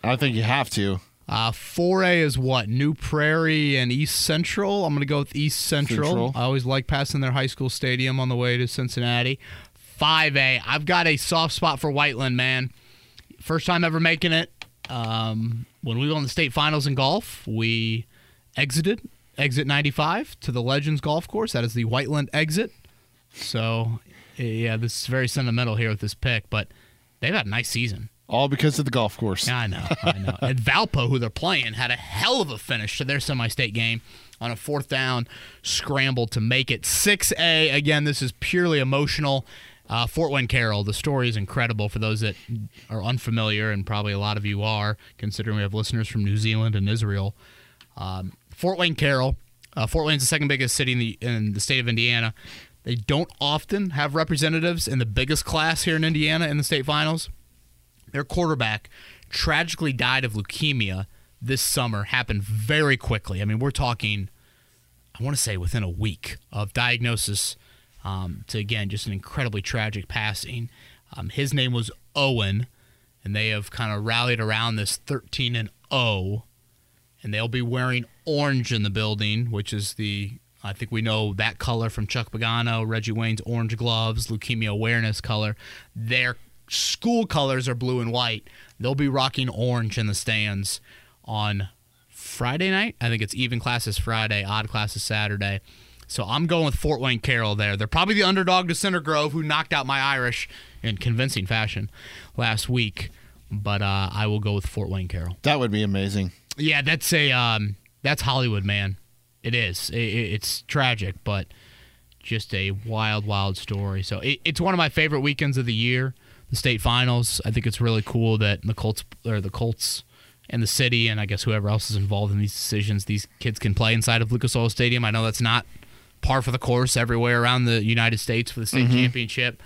I think you have to. Uh, 4A is what? New Prairie and East Central. I'm going to go with East Central. Central. I always like passing their high school stadium on the way to Cincinnati. 5A, I've got a soft spot for Whiteland, man. First time ever making it. Um, when we won the state finals in golf, we exited exit 95 to the Legends Golf Course. That is the Whiteland exit. So, yeah, this is very sentimental here with this pick, but they've had a nice season. All because of the golf course. Yeah, I know, I know. [laughs] and Valpo, who they're playing, had a hell of a finish to their semi-state game on a fourth down scramble to make it 6A. Again, this is purely emotional. Uh, Fort Wayne Carroll, the story is incredible for those that are unfamiliar, and probably a lot of you are, considering we have listeners from New Zealand and Israel. Um, Fort Wayne Carroll, uh, Fort Wayne's the second biggest city in the in the state of Indiana. They don't often have representatives in the biggest class here in Indiana in the state finals their quarterback tragically died of leukemia this summer happened very quickly i mean we're talking i want to say within a week of diagnosis um, to again just an incredibly tragic passing um, his name was owen and they have kind of rallied around this 13 and 0 and they'll be wearing orange in the building which is the I think we know that color from Chuck Pagano, Reggie Wayne's orange gloves, leukemia awareness color. Their school colors are blue and white. They'll be rocking orange in the stands on Friday night. I think it's even classes Friday, odd classes Saturday. So I'm going with Fort Wayne Carroll there. They're probably the underdog to Center Grove, who knocked out my Irish in convincing fashion last week. But uh, I will go with Fort Wayne Carroll. That would be amazing. Yeah, that's a um, that's Hollywood, man. It is. It, it- it's tragic, but just a wild, wild story. So it, it's one of my favorite weekends of the year. The state finals. I think it's really cool that the Colts or the Colts and the city, and I guess whoever else is involved in these decisions, these kids can play inside of Lucas Oil Stadium. I know that's not par for the course everywhere around the United States for the state championship.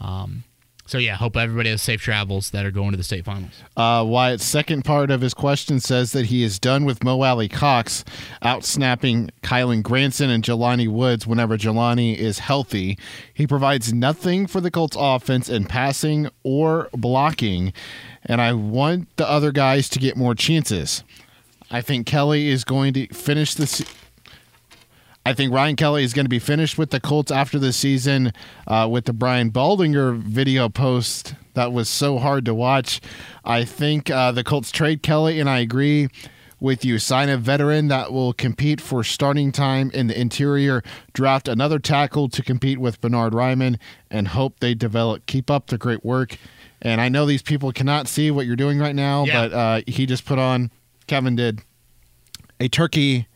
Um, so yeah, hope everybody has safe travels that are going to the state finals. Uh, Wyatt's second part of his question says that he is done with Mo Alie-Cox out snapping Kylen Granson and Jelani Woods whenever Jelani is healthy. He provides nothing for the Colts offense in passing or blocking, and I want the other guys to get more chances. I think Kelly is going to finish this. I think Ryan Kelly is going to be finished with the Colts after the season uh, with the Brian Baldinger video post that was so hard to watch. I think uh, the Colts trade Kelly, and I agree with you. Sign a veteran that will compete for starting time in the interior. Draft another tackle to compete with Bernhard Raimann, and hope they develop. Keep up the great work. And I know these people cannot see what you're doing right now, Yeah. but uh, he just put on. Kevin did a turkey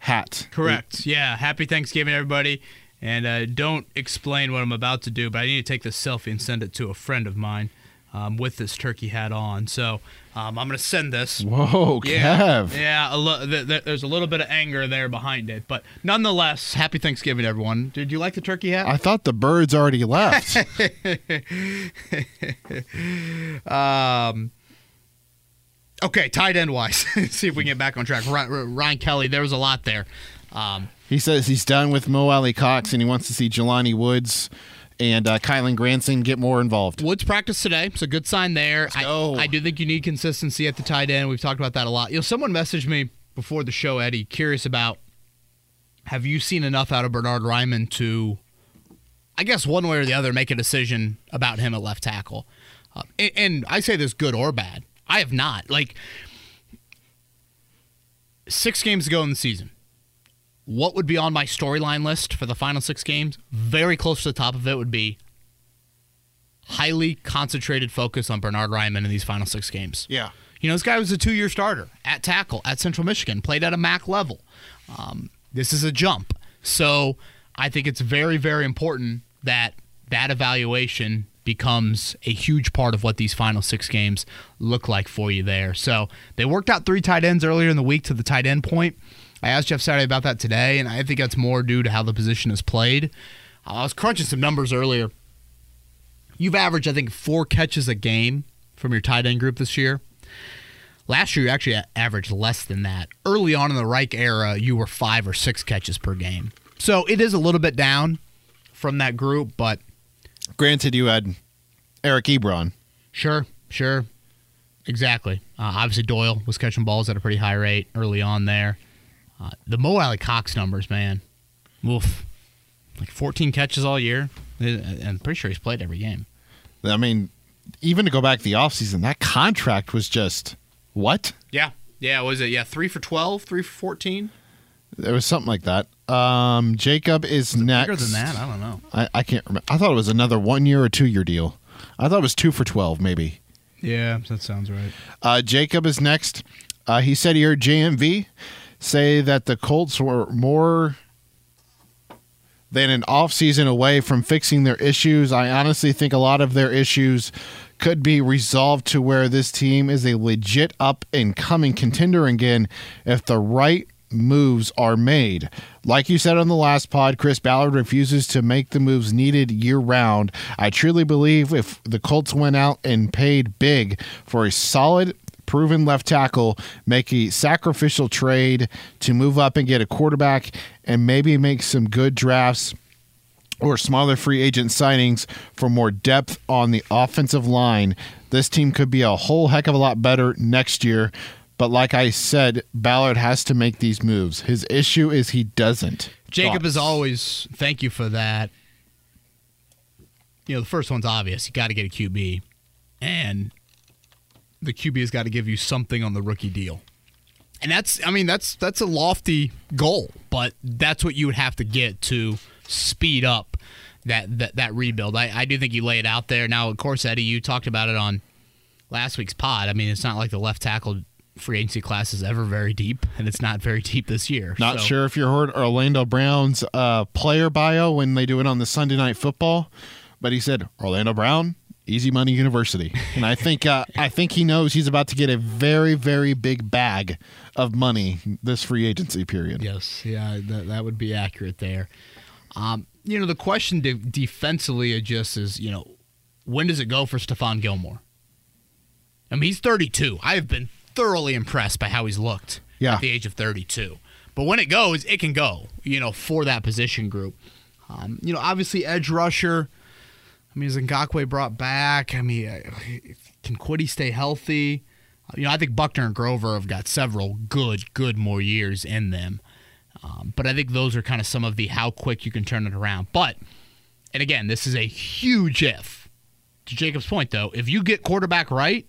hat. Correct. Yeah. Happy Thanksgiving, everybody. And uh, don't explain what I'm about to do, but I need to take this selfie and send it to a friend of mine um, with this turkey hat on. So um, I'm going to send this. Whoa, Yeah, Kev. yeah. A lo- th- th- there's a little bit of anger there behind it, but nonetheless, happy Thanksgiving, everyone. Did you like the turkey hat? I thought the birds already left. [laughs] Um, okay, tight end wise, [laughs] see if we can get back on track. Ryan, Ryan Kelly, there was a lot there. Um, he says he's done with Mo Alie-Cox and he wants to see Jelani Woods and uh, Kylen Granson get more involved. Woods practice today, so good sign there. I. I do think you need consistency at the tight end. We've talked about that a lot. You know, someone messaged me before the show, Eddie, curious about have you seen enough out of Bernhard Raimann to, I guess, one way or the other, make a decision about him at left tackle? Uh, and, and I say this good or bad. I have not. Like, six games ago in the season, what would be on my storyline list for the final six games? Very close to the top of it would be highly concentrated focus on Bernhard Raimann in these final six games. Yeah. You know, this guy was a two year starter at tackle at Central Michigan, played at a MAC level. Um, this is a jump. So I think it's very, very important that that evaluation becomes a huge part of what these final six games look like for you there. So they worked out three tight ends earlier in the week to the tight end point. I asked Jeff Saturday about that today, and I think that's more due to how the position is played. Uh, I was crunching some numbers earlier. You've averaged, I think, four catches a game from your tight end group this year. Last year, you actually averaged less than that. Early on in the Reich era, you were five or six catches per game. So it is a little bit down from that group, but Granted, you had Eric Ebron. sure, sure. Exactly. Uh, obviously, Doyle was catching balls at a pretty high rate early on there. Uh, the Mo Alie-Cox numbers, man. Oof. Like 14 catches all year. And I'm pretty sure he's played every game. I mean, even to go back to the offseason, that contract was just what? Yeah. Yeah, was it? Yeah, three for 12, three for 14? There was something like that. Um, Jacob is next. Bigger than that? I don't know. I, I can't remember. I thought it was another one year or two year deal. I thought it was two for 12, maybe. Yeah, that sounds right. Uh, Jacob is next. Uh, he said he heard JMV say that the Colts were more than an offseason away from fixing their issues. I honestly think a lot of their issues could be resolved to where this team is a legit up and coming contender again if the right moves are made. Like you said on the last pod, Chris Ballard refuses to make the moves needed year round. I truly believe if the Colts went out and paid big for a solid proven left tackle, make a sacrificial trade to move up and get a quarterback and maybe make some good drafts or smaller free agent signings for more depth on the offensive line, this team could be a whole heck of a lot better next year. But like I said, Ballard has to make these moves. His issue is he doesn't. Jacob Thoughts? is always thank you for that. You know, the first one's obvious. You got to get a QB, and the QB has got to give you something on the rookie deal. And that's, I mean, that's that's a lofty goal, but that's what you would have to get to speed up that that, that rebuild. I, I do think you lay it out there. Now, of course, Eddie, you talked about it on last week's pod. I mean, it's not like the left tackle free agency class is ever very deep, and it's not very deep this year. Not So- sure if you heard Orlando Brown's uh, player bio when they do it on the Sunday Night Football, but he said Orlando Brown, Easy Money University, and I think uh, I think he knows he's about to get a very very big bag of money this free agency period. Yes, yeah, that, that would be accurate there. Um, you know, the question de- defensively just is, you know, when does it go for Stephon Gilmore? I mean, he's 32. I have been thoroughly impressed by how he's looked Yeah. at the age of 32. But when it goes, it can go, you know, for that position group. Um, you know, obviously, edge rusher. I mean, is Ngakoue brought back? I mean, uh, can Kwity stay healthy? You know, I think Buckner and Grover have got several good, good more years in them. Um, but I think those are kind of some of the how quick you can turn it around. But, and again, this is a huge if. To Jacob's point, though, if you get quarterback right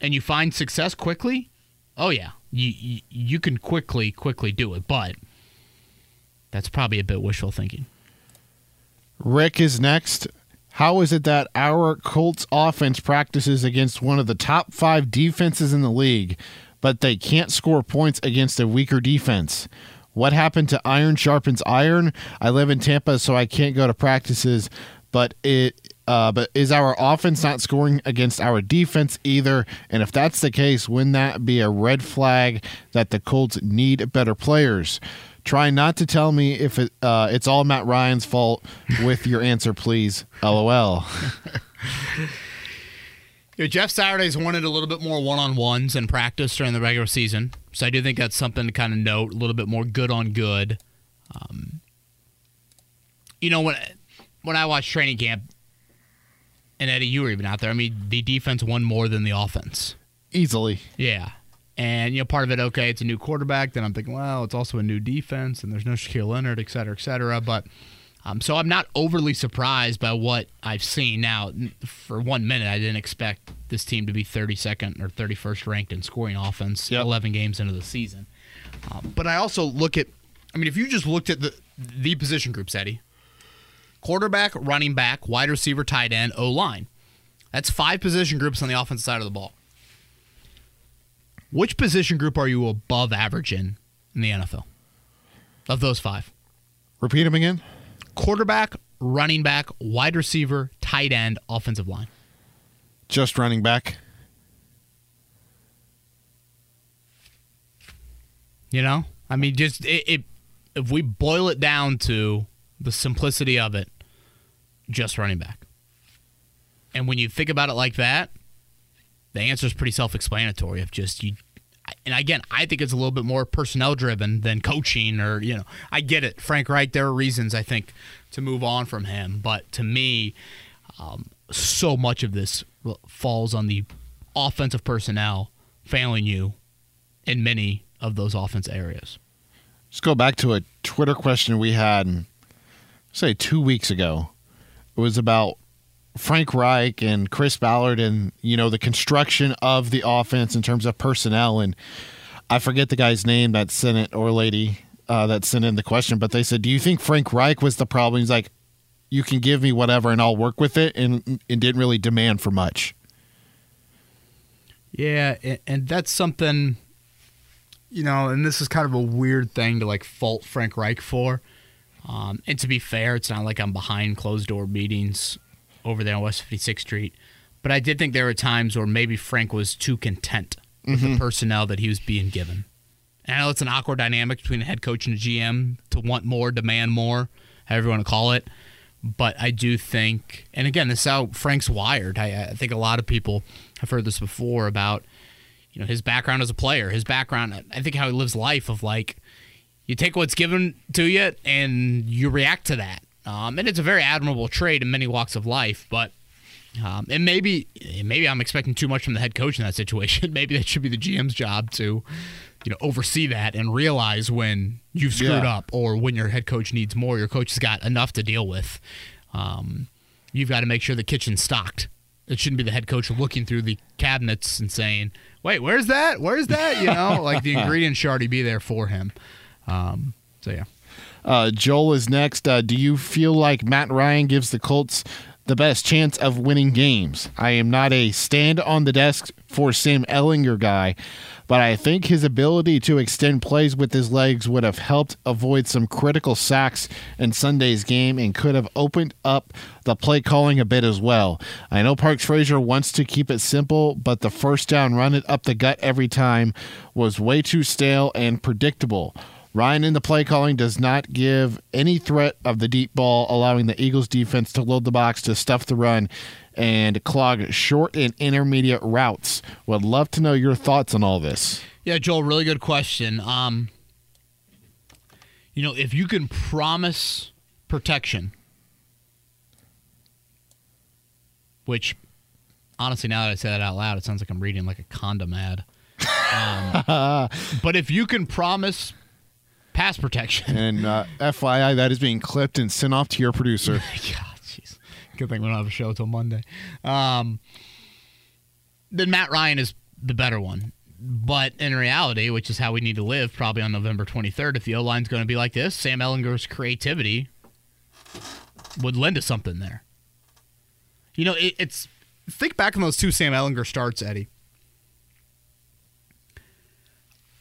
and you find success quickly, oh yeah, you you, you can quickly, quickly do it. But that's probably a bit wishful thinking. Rick is next. How is it that our Colts offense practices against one of the top five defenses in the league, but they can't score points against a weaker defense? What happened to iron sharpens iron? I live in Tampa, so I can't go to practices, but it. Uh, but is our offense not scoring against our defense either? And if that's the case, wouldn't that be a red flag that the Colts need better players? Try not to tell me if it, uh, it's all Matt Ryan's fault with your answer, please. LOL. [laughs] Know, Jeff Saturday's wanted a little bit more one on ones in practice during the regular season. So I do think that's something to kind of note, a little bit more good on good. Um, you know, when when I watch training camp, and Eddie, you were even out there, I mean, the defense won more than the offense. Easily. Yeah. And, you know, part of it, okay, it's a new quarterback. Then I'm thinking, well, it's also a new defense, and there's no Shaquille Leonard, et cetera, et cetera. But um, so I'm not overly surprised by what I've seen. Now, for one minute, I didn't expect this team to be 32nd or 31st ranked in scoring offense Yep. 11 games into the season. Um, but I also look at, I mean, if you just looked at the the position groups, Eddie, quarterback, running back, wide receiver, tight end, O line. That's five position groups on the offensive side of the ball. Which position group are you above average in in the NFL? Of those five Repeat them again. quarterback, running back, wide receiver, tight end, offensive line. Just running back. You know, I mean, just it, it. If we boil it down to the simplicity of it, just running back. And when you think about it like that, the answer is pretty self-explanatory. Of just you, and again, I think it's a little bit more personnel driven than coaching or you know. I get it, Frank Reich. There are reasons I think to move on from him, but to me, um, so much of this falls on the offensive personnel failing you in many of those offense areas. Let's go back to a Twitter question we had, say, two weeks ago. It was about Frank Reich and Chris Ballard and, you know, the construction of the offense in terms of personnel. And I forget the guy's name that sent it or lady uh, that sent in the question, but they said, Do you think Frank Reich was the problem? He's like, You can give me whatever and I'll work with it. And it didn't really demand for much. Yeah. And that's something you know, and this is kind of a weird thing to like fault Frank Reich for. Um, and to be fair, it's not like I'm behind closed door meetings over there on West 56th Street. But I did think there were times where maybe Frank was too content with mm-hmm. the personnel that he was being given. And I know it's an awkward dynamic between a head coach and a GM to want more, demand more, however you want to call it. But I do think, and again, this is how Frank's wired. I, I think a lot of people have heard this before about – you know his background as a player, his background. I think how he lives life of like you take what's given to you and you react to that. Um, and it's a very admirable trait in many walks of life, but um, and maybe maybe I'm expecting too much from the head coach in that situation. [laughs] maybe that should be the GM's job to, you know, oversee that and realize when you've screwed yeah. up or when your head coach needs more. Your coach has got enough to deal with. Um, you've got to make sure the kitchen's stocked. It shouldn't be the head coach looking through the cabinets and saying, wait, where's that? Where's that? You know, like the [laughs] ingredients should already be there for him. Um, so yeah. Uh, Joel is next. Uh, do you feel like Matt Ryan gives the Colts the best chance of winning games? I am not a stand on the desk for Sam Ehlinger guy, but I think his ability to extend plays with his legs would have helped avoid some critical sacks in Sunday's game and could have opened up the play calling a bit as well. I know Parks Frazier wants to keep it simple, but the first down run it up the gut every time was way too stale and predictable. Ryan in the play calling does not give any threat of the deep ball, allowing the Eagles defense to load the box to stuff the run and clog short and intermediate routes. Would love to know your thoughts on all this. Yeah, Joel, really good question. Um, you know, if you can promise protection, which honestly, now that I say that out loud, it sounds like I'm reading like a condom ad. [laughs] Um, but if you can promise pass protection, and uh, FYI, that is being clipped and sent off to your producer. [laughs] God, jeez. Good thing we don't have a show till Monday. Um, then Matt Ryan is the better one. But in reality, which is how we need to live probably on November 23rd, if the O line's going to be like this, Sam Ehlinger's creativity would lend to something there. You know, it, it's think back on those two Sam Ehlinger starts, Eddie.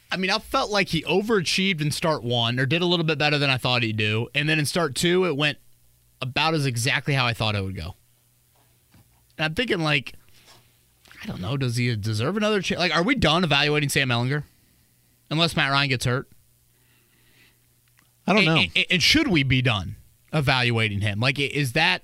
I mean, I felt like he overachieved in start one, or did a little bit better than I thought he'd do, and then in start two, it went about as exactly how I thought it would go. And I'm thinking, like, I don't know, does he deserve another chance? Like, are we done evaluating Sam Ehlinger? Unless Matt Ryan gets hurt? I don't know. And, and should we be done evaluating him? Like, is that.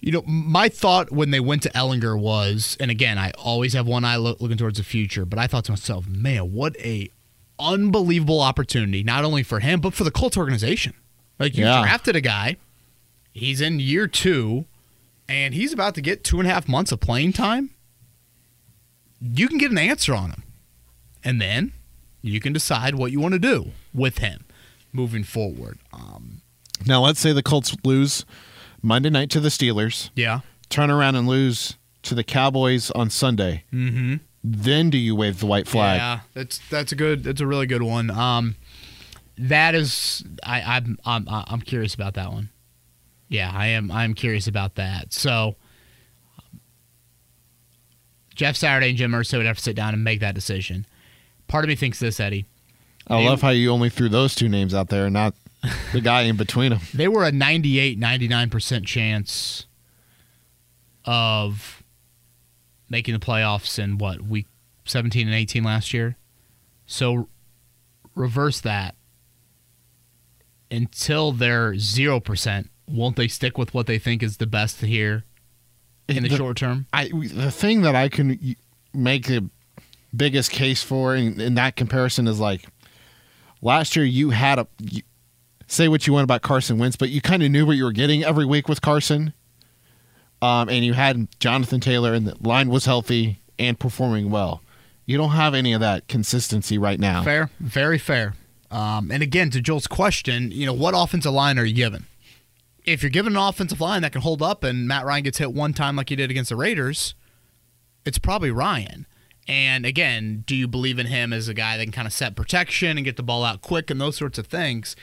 You know, my thought when they went to Ehlinger was, and again, I always have one eye look, looking towards the future, but I thought to myself, man, what a unbelievable opportunity, not only for him, but for the Colts organization. Like you yeah. drafted a guy, he's in year two, and he's about to get two and a half months of playing time. You can get an answer on him, and then you can decide what you want to do with him moving forward. Um, now, let's say the Colts lose Monday night to the Steelers. Yeah. Turn around and lose to the Cowboys on Sunday. Mm-hmm. Then do you wave the white flag? Yeah, that's that's a good. That's a really good one. Um, that is, I, I'm I'm I'm curious about that one. Yeah, I am. I'm curious about that. So, Jeff Saturday and Jim Irsay would have to sit down and make that decision. Part of me thinks this, Eddie. I They- love how you only threw those two names out there, not the guy in between them. They were a 98, 99% chance of making the playoffs in what, week 17 and 18 last year? So reverse that. Until they're 0%, won't they stick with what they think is the best here in the, The- short term? I the thing that I can make the biggest case for in, in that comparison is like last year you had a you, say what you want about Carson Wentz, but you kind of knew what you were getting every week with Carson. Um, and you had Jonathan Taylor, and the line was healthy and performing well. You don't have any of that consistency right now. Fair, very fair. Um, and again, to Joel's question, you know, what offensive line are you given? If you're given an offensive line that can hold up and Matt Ryan gets hit one time like he did against the Raiders, it's probably Ryan. And again, do you believe in him as a guy that can kind of set protection and get the ball out quick and those sorts of things?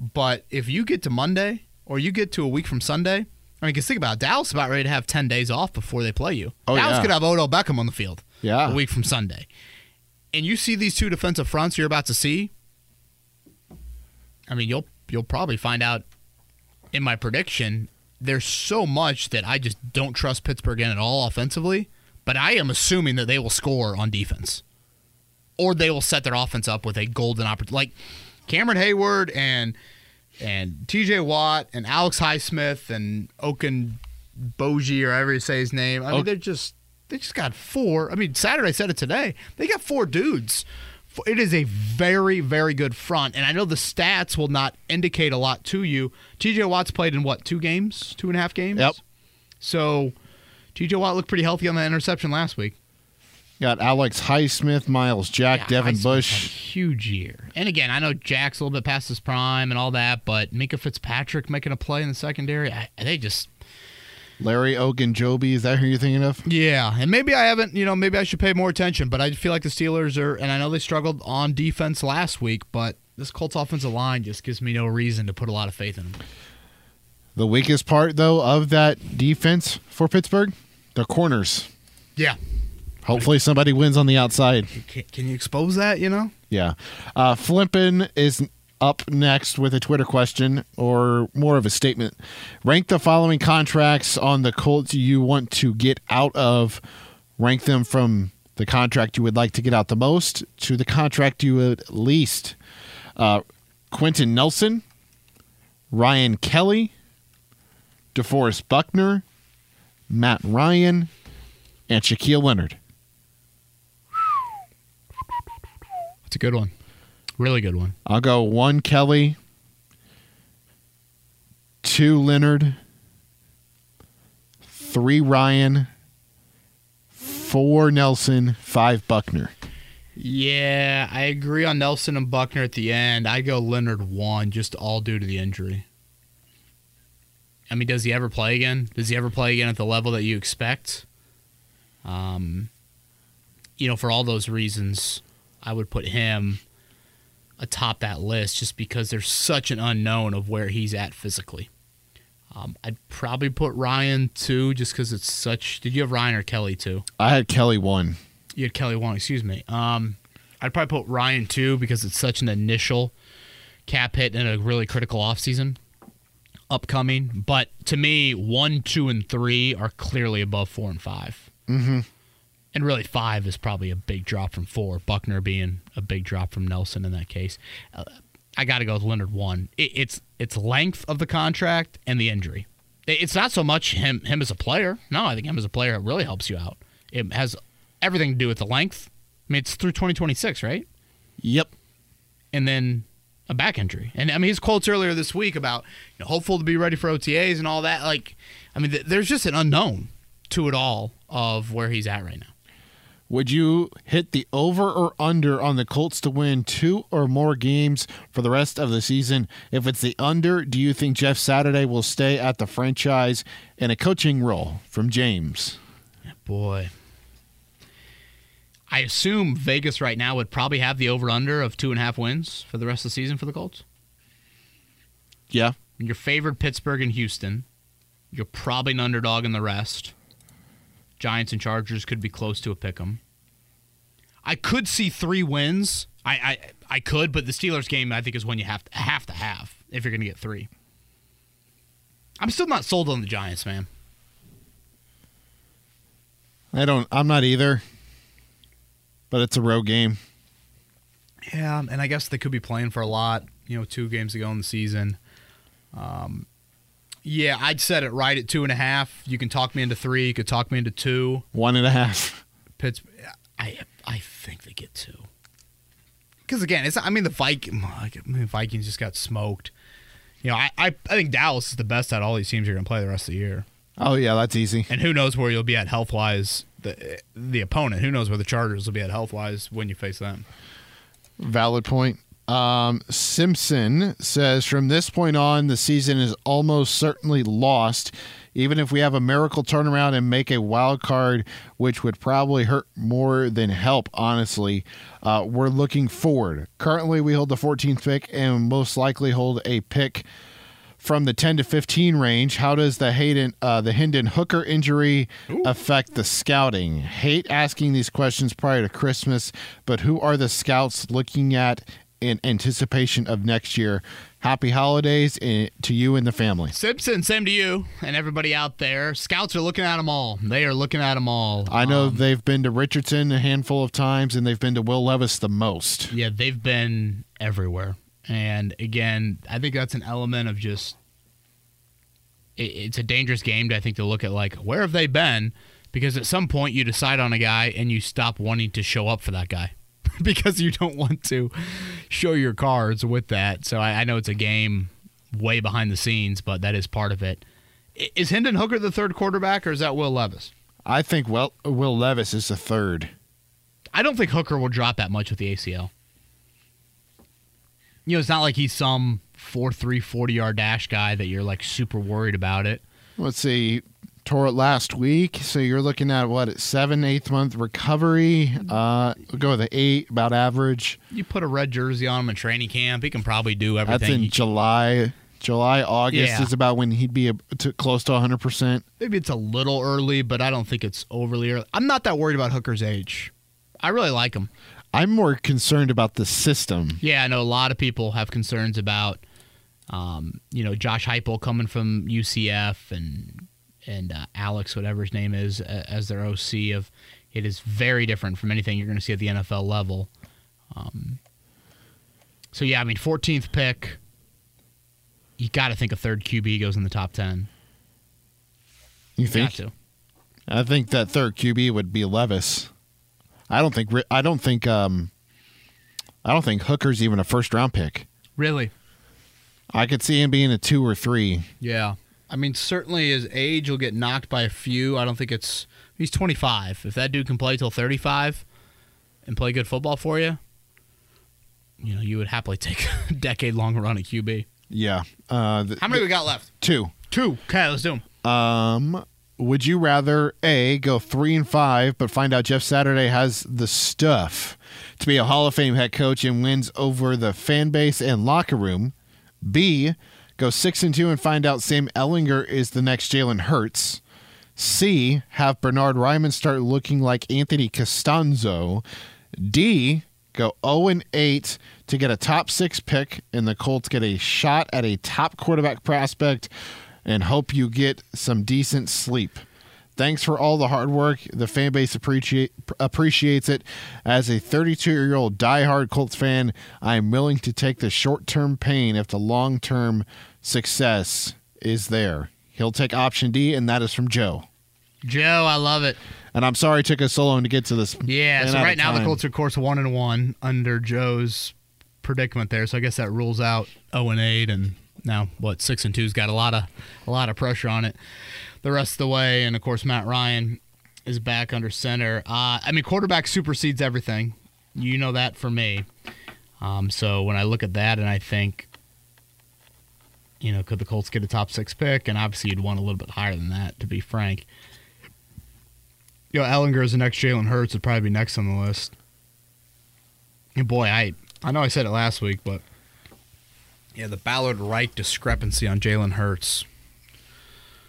But if you get to Monday or you get to a week from Sunday, I mean, because think about it, Dallas about ready to have 10 days off before they play you. Oh, Dallas yeah. could have Odell Beckham on the field Yeah. a week from Sunday. And you see these two defensive fronts you're about to see. I mean, you'll you'll probably find out in my prediction. There's so much that I just don't trust Pittsburgh in at all offensively, but I am assuming that they will score on defense, or they will set their offense up with a golden opportunity. Like Cameron Heyward and and T.J. Watt and Alex Highsmith and Oken Boji or however you say his name. I mean, they're just they just got four. I mean, Saturday said it today. They got four dudes. It is a very, very good front, and I know the stats will not indicate a lot to you. T.J. Watt's played in what two games, two and a half games. Yep. So T.J. Watt looked pretty healthy on that interception last week. Got Alex Highsmith, Myles Jack, Yeah, Devin Highsmith Bush. huge year. And again, I know Jack's a little bit past his prime and all that, but Minkah Fitzpatrick making a play in the secondary, I, they just Larry Ogunjobi, is that who you're thinking of? Yeah, and maybe I haven't, you know, maybe I should pay more attention, but I feel like the Steelers are, and I know they struggled on defense last week, but this Colts offensive line just gives me no reason to put a lot of faith in them. The weakest part, though, of that defense for Pittsburgh, the corners. Yeah. Hopefully, somebody wins on the outside. Can, can you expose that, you know? Yeah. Uh, Flippin is up next with a Twitter question or more of a statement. Rank the following contracts on the Colts you want to get out of. Rank them from the contract you would like to get out the most to the contract you would least. Uh, Quenton Nelson, Ryan Kelly, DeForest Buckner, Matt Ryan, and Shaquille Leonard. It's a good one. Really good one. I'll go one Kelly, two Leonard, three Ryan, four Nelson, five Buckner. Yeah, I agree on Nelson and Buckner at the end. I go Leonard one, just all due to the injury. I mean, does he ever play again? Does he ever play again at the level that you expect? Um, you know, for all those reasons, I would put him atop that list just because there's such an unknown of where he's at physically. Um, I'd probably put Ryan two, just because it's such. Did you have Ryan or Kelly two? I had Kelly one. You had Kelly one, excuse me. Um, I'd probably put Ryan two because it's such an initial cap hit in a really critical offseason upcoming. But to me, one, two, and three are clearly above four and 5 Mm-hmm. And really, five is probably a big drop from four. Buckner being a big drop from Nelson in that case. Uh, I got to go with Leonard one. It, it's it's length of the contract and the injury. It- It's not so much him him as a player. No, I think him as a player it really helps you out. It has everything to do with the length. I mean, it's through 2026, right? Yep. and then a back injury. And I mean, his quotes earlier this week about you know, hopeful to be ready for OTAs and all that. Like, I mean, th- there's just an unknown to it all of where he's at right now. Would you hit the over or under on the Colts to win two or more games for the rest of the season? If it's the under, do you think Jeff Saturday will stay at the franchise in a coaching role? From James. Boy. I assume Vegas right now would probably have the over under of two and a half wins for the rest of the season for the Colts. Yeah. Your favorite Pittsburgh and Houston. You're probably an underdog in the rest. Giants and Chargers could be close to a pick 'em. I could see three wins. I, I I could, but the Steelers game I think is one you have to have to have if you're going to get three. I'm still not sold on the Giants, man. I don't. I'm not either. But it's a road game. Yeah, and I guess they could be playing for a lot. You know, two games ago in the season. Um, yeah, I'd set it right at two and a half. You can talk me into three. You could talk me into two. One and a half. Pitts, I I think they get two. Because again, it's I mean the Viking, I mean, Vikings just got smoked. You know, I, I I think Dallas is the best out of all these teams you're going to play the rest of the year. Oh yeah, that's easy. And who knows where you'll be at health wise. The the opponent, who knows where the Chargers will be at health wise when you face them. Valid point. Um, Simpson says from this point on, the season is almost certainly lost. Even if we have a miracle turnaround and make a wild card, which would probably hurt more than help, honestly, uh, we're looking forward. Currently, we hold the 14th pick and most likely hold a pick from the 10 to 15 range. How does the Hayden, uh, the Hendon Hooker injury affect the scouting? Hate asking these questions prior to Christmas, but who are the scouts looking at in anticipation of next year? Happy holidays eh, to you and the family. Simpson, same to you and everybody out there. Scouts are looking at them all. They are looking at them all. I know Um, they've been to Richardson a handful of times, and they've been to Will Levis the most. Yeah, they've been everywhere. And again, I think that's an element of just it, it's a dangerous game to I think to look at like where have they been? Because at some point you decide on a guy and you stop wanting to show up for that guy [laughs] because you don't want to show your cards with that. So I, I know it's a game way behind the scenes, but that is part of it. Is Hendon Hooker the third quarterback or is that Will Levis? I think Will, Will Levis is the third. I don't think Hooker will drop that much with the ACL. You know, it's not like he's some 4 3 40 yard dash guy that you're like super worried about it. Let's see, tore it last week, so you're looking at what seven, eighth month recovery. Uh, we'll go with the eight, about average. You put a red jersey on him in training camp, he can probably do everything. That's in July. July, August Yeah. is about when he'd be a, to, close to 100. percent Maybe it's a little early, but I don't think it's overly early. I'm not that worried about Hooker's age. I really like him. I'm more concerned about the system. Yeah, I know a lot of people have concerns about, um, you know, Josh Heupel coming from UCF and and uh, Alex, whatever his name is, uh, as their OC. Of it is very different from anything you're going to see at the NFL level. Um, so yeah, I mean, 14th pick. You got to think a third QB goes in the top 10. You Got think? to. I think that third QB would be Levis. I don't think. I don't think. Um, I don't think Hooker's even a first round pick. Really? I could see him being a two or three. Yeah. I mean, certainly his age will get knocked by a few. I don't think it's. He's 25. If that dude can play till 35 and play good football for you, you know, you would happily take a [laughs] decade long run at QB. Yeah. Uh, th- How many we got left? two. Two. Okay, let's do them. Um, would you rather a go three and five, but find out Jeff Saturday has the stuff to be a Hall of Fame head coach and wins over the fan base and locker room? B go six and two and find out Sam Ehlinger is the next Jalen Hurts. C have Bernhard Raimann start looking like Anthony Castonzo. D go 0 and 8 to get a top six pick, and the Colts get a shot at a top quarterback prospect and hope you get some decent sleep. Thanks for all the hard work. The fan base appreciate, appreciates it. As a 32 year old diehard Colts fan, I am willing to take the short term pain if the long term success is there. He'll take option D, and that is from Joe. Joe, I love it. And I'm sorry it took us so long to get to this. Yeah, so right now the. Colts are, of course, 1 and 1 under Joe's predicament there. So I guess that rules out 0 and 8 and now what 6 and 2's got a lot of a lot of pressure on it the rest of the way and of course Matt Ryan is back under center. Uh, I mean quarterback supersedes everything. You know that for me. Um, so when I look at that and I think you know, could the Colts get a top 6 pick and obviously you'd want a little bit higher than that to be frank. You know, Ehlinger is the next Jalen Hurts would probably be next on the list. And boy, I I know I said it last week, but yeah, the Ballard Reich discrepancy on Jalen Hurts.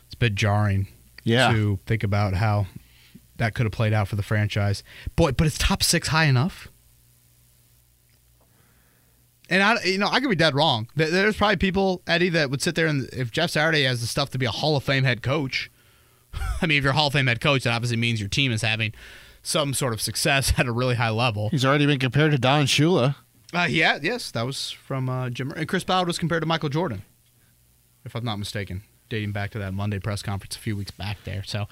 It's a bit jarring Yeah. to think about how that could have played out for the franchise. Boy, but it's top six high enough. And I, you know, I could be dead wrong. There's probably people, Eddie, that would sit there and if Jeff Saturday has the stuff to be a Hall of Fame head coach. [laughs] I mean, if you're a Hall of Fame head coach, that obviously means your team is having some sort of success [laughs] at a really high level. He's already been compared to Don Shula. Uh, yeah, yes, that was from uh, Jim. And Chris Ballard was compared to Michael Jordan, if I'm not mistaken, dating back to that Monday press conference a few weeks back there. So,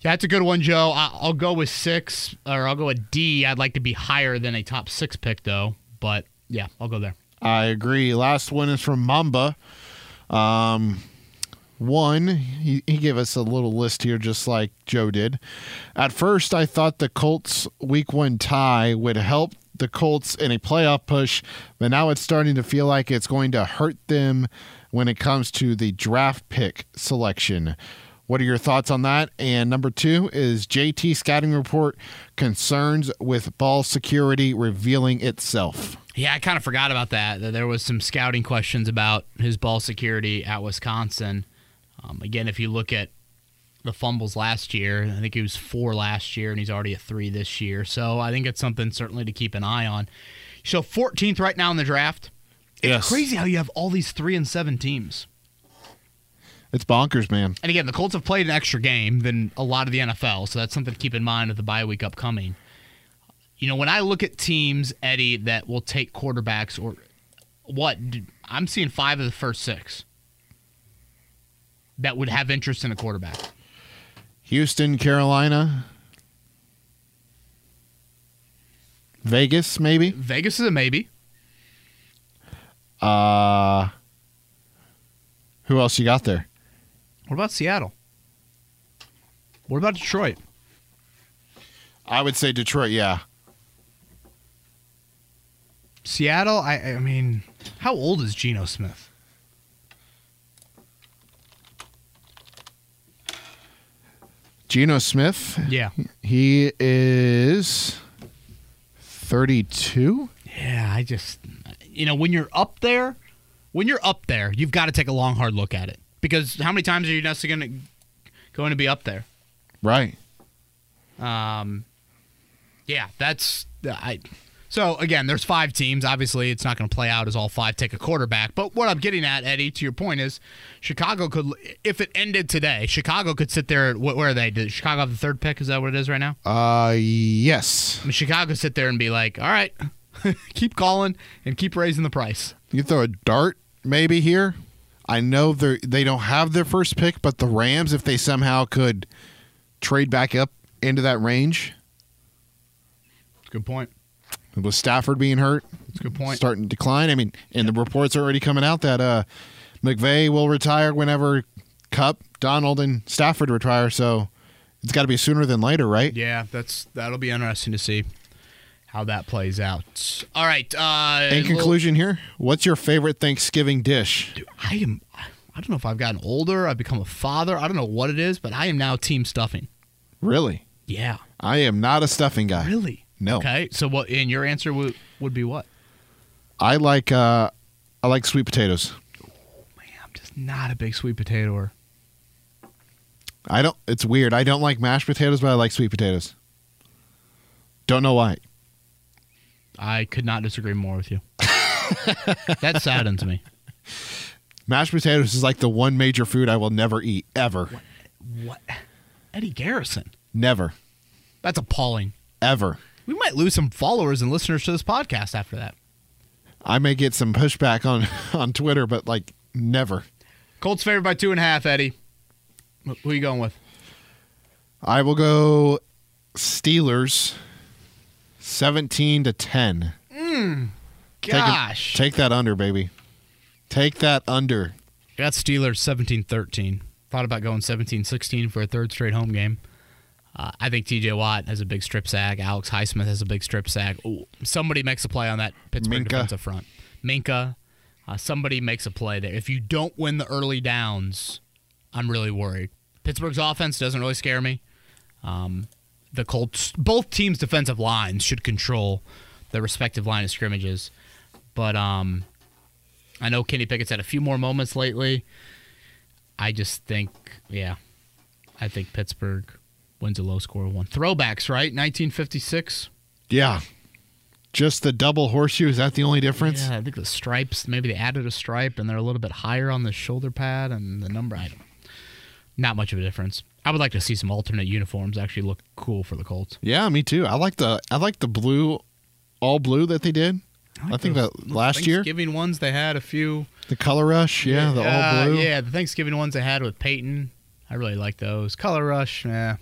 yeah, that's a good one, Joe. I- I'll go with six, or I'll go with D. I'd like to be higher than a top six pick, though. But yeah, I'll go there. I agree. Last one is from Mamba. Um, one, he, he gave us a little list here, just like Joe did. At first, I thought the Colts' week one tie would help the Colts in a playoff push, but now it's starting to feel like it's going to hurt them when it comes to the draft pick selection. What are your thoughts on that? And number two is JT scouting report concerns with ball security revealing itself. Yeah, I kind of forgot about that. that There was some scouting questions about his ball security at Wisconsin. Um, again, if you look at the fumbles last year, I think he was four last year, and he's already a three this year. So I think it's something certainly to keep an eye on. So 14th right now in the draft. It's Yes. crazy how you have all these three and seven teams. It's bonkers, man. And again, the Colts have played an extra game than a lot of the NFL, so that's something to keep in mind with the bye week upcoming. You know, when I look at teams, Eddie, that will take quarterbacks or what, I'm seeing five of the first six that would have interest in a quarterback. Houston, Carolina, Vegas, maybe. Vegas is a maybe. Uh, who else you got there? What about Seattle? What about Detroit? I would say Detroit. Yeah, Seattle, I, I mean, how old is Geno Smith? Geno Smith. Yeah. He is thirty-two. Yeah, I just, you know, when you're up there, when you're up there, you've got to take a long, hard look at it because how many times are you necessarily going to going to be up there? Right. Um, yeah, that's I. So again, there's five teams. Obviously, it's not going to play out as all five take a quarterback. But what I'm getting at, Eddie, to your point is, Chicago could, if it ended today, Chicago could sit there. wh- Where are they? Did Chicago have the third pick? Is that what it is right now? Uh, yes. I mean, Chicago sit there and be like, all right, [laughs] keep calling and keep raising the price. You throw a dart maybe here. I know they they don't have their first pick, but the Rams, if they somehow could trade back up into that range, Good point. With Stafford being hurt, That's a good point. starting to decline. I mean, and the reports are already coming out that uh, McVay will retire whenever Kupp, Donald, and Stafford retire. So it's got to be sooner than later, right? Yeah, that's that'll be interesting to see how that plays out. All right. Uh, In little- conclusion, here, what's your favorite Thanksgiving dish? Dude, I am. I don't know if I've gotten older. I've become a father. I don't know what it is, but I am now team stuffing. Really, Yeah. I am not a stuffing guy. Really? No. Okay. So what? And your answer would would be what? I like uh, I like sweet potatoes. Man, I'm just not a big sweet potatoer. I don't. It's weird. I don't like mashed potatoes, but I like sweet potatoes. Don't know why. I could not disagree more with you. [laughs] that saddens me. Mashed potatoes is like the one major food I will never eat ever, What? Eddie Garrison. never, That's appalling. ever. We might lose some followers and listeners to this podcast after that. I may get some pushback on [laughs] on Twitter, but like never. Colts favored by two and a half, Eddie. Wh- Who are you going with? I will go Steelers, seventeen to ten. Hmm. Take Gosh. take that under, baby. Take that under. Got Steelers 17 13. Thought about going 17 16 for a third straight home game. Uh, I think TJ Watt has a big strip sack. Alex Highsmith has a big strip sack. Ooh, somebody makes a play on that Pittsburgh Minkah. defensive front. Minkah, uh, somebody makes a play there. If you don't win the early downs, I'm really worried. Pittsburgh's offense doesn't really scare me. Um, the Colts, both teams' defensive lines should control their respective line of scrimmages. But um, I know Kenny Pickett's had a few more moments lately. I just think, yeah, I think Pittsburgh wins a low score one. Throwbacks, right? 1956. Yeah. Just the double horseshoe. Is that the only difference? Yeah, I think the stripes. Maybe they added a stripe, and they're a little bit higher on the shoulder pad, and the number. I don't. Not much of a difference. I would like to see some alternate uniforms actually look cool for the Colts. Yeah, me too. I like the I like the blue, all blue that they did. I, think those that last year Thanksgiving ones they had a few. the color rush. Yeah, the all Uh, blue. Yeah, the Thanksgiving ones they had with Peyton. I really like those. Color Rush, yeah,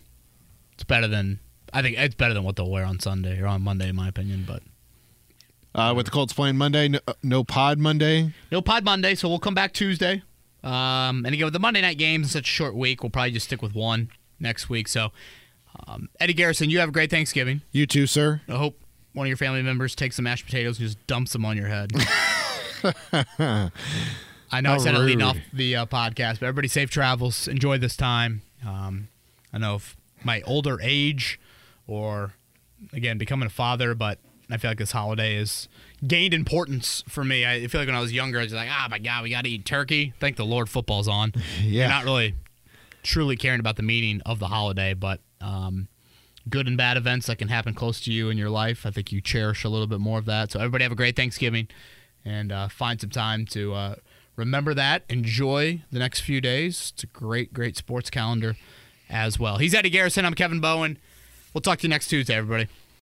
it's better than. I think it's better than what they'll wear on Sunday or on Monday, in my opinion. But Uh, with the Colts playing Monday, no, no pod Monday. no pod Monday, so we'll come back Tuesday. Um, and again with the Monday night games, such a short week, we'll probably just stick with one next week. So, um, Eddie Garrison, you have a great Thanksgiving. You too, sir. I hope one of your family members takes some mashed potatoes and just dumps them on your head. [laughs] I know I How said it leading off the uh, podcast, but everybody safe travels. Enjoy this time. Um, I know if my older age or, again, becoming a father, but I feel like this holiday has gained importance for me. I feel like when I was younger, I was like, oh my God, we got to eat turkey. Thank the Lord football's on. [laughs] Yeah. Not really truly caring about the meaning of the holiday, but um, good and bad events that can happen close to you in your life. I think you cherish a little bit more of that. So everybody have a great Thanksgiving and uh, find some time to uh, remember that. Enjoy the next few days. It's a great, great sports calendar as well. He's Eddie Garrison. I'm Kevin Bowen. We'll talk to you next Tuesday, everybody.